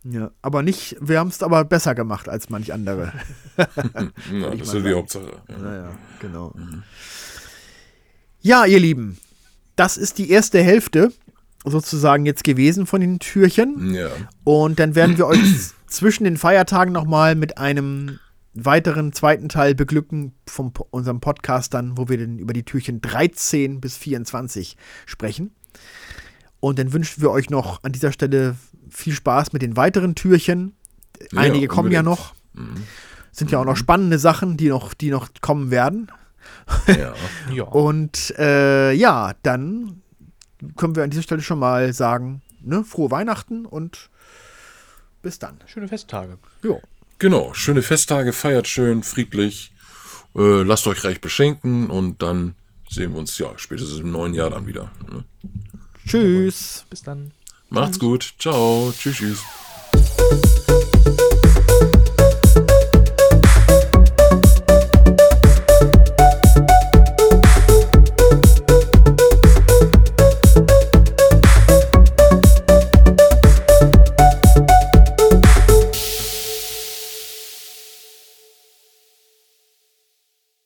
Ja, aber nicht, wir haben es aber besser gemacht als manch andere. Ja, das ist die. Hauptsache. Ja. Naja, genau. Ja, ihr Lieben, das ist die erste Hälfte sozusagen jetzt gewesen von den Türchen. ja. Und dann werden wir euch zwischen den Feiertagen nochmal mit einem weiteren zweiten Teil beglücken von unserem Podcast dann, wo wir dann über die Türchen 13 bis 24 sprechen. Und dann wünschen wir euch noch an dieser Stelle viel Spaß mit den weiteren Türchen. Ja, Einige kommen ja noch. Mhm. Sind ja auch noch spannende Sachen, die noch, die noch kommen werden. Ja. Ja. Und äh, ja, dann können wir an dieser Stelle schon mal sagen, ne, frohe Weihnachten und bis dann. Schöne Festtage. Jo. Genau, schöne Festtage, feiert schön, friedlich, äh, lasst euch reich beschenken und dann sehen wir uns ja spätestens im neuen Jahr dann wieder. Ne? Tschüss. Bis dann. Macht's gut, ciao, tschüss, tschüss.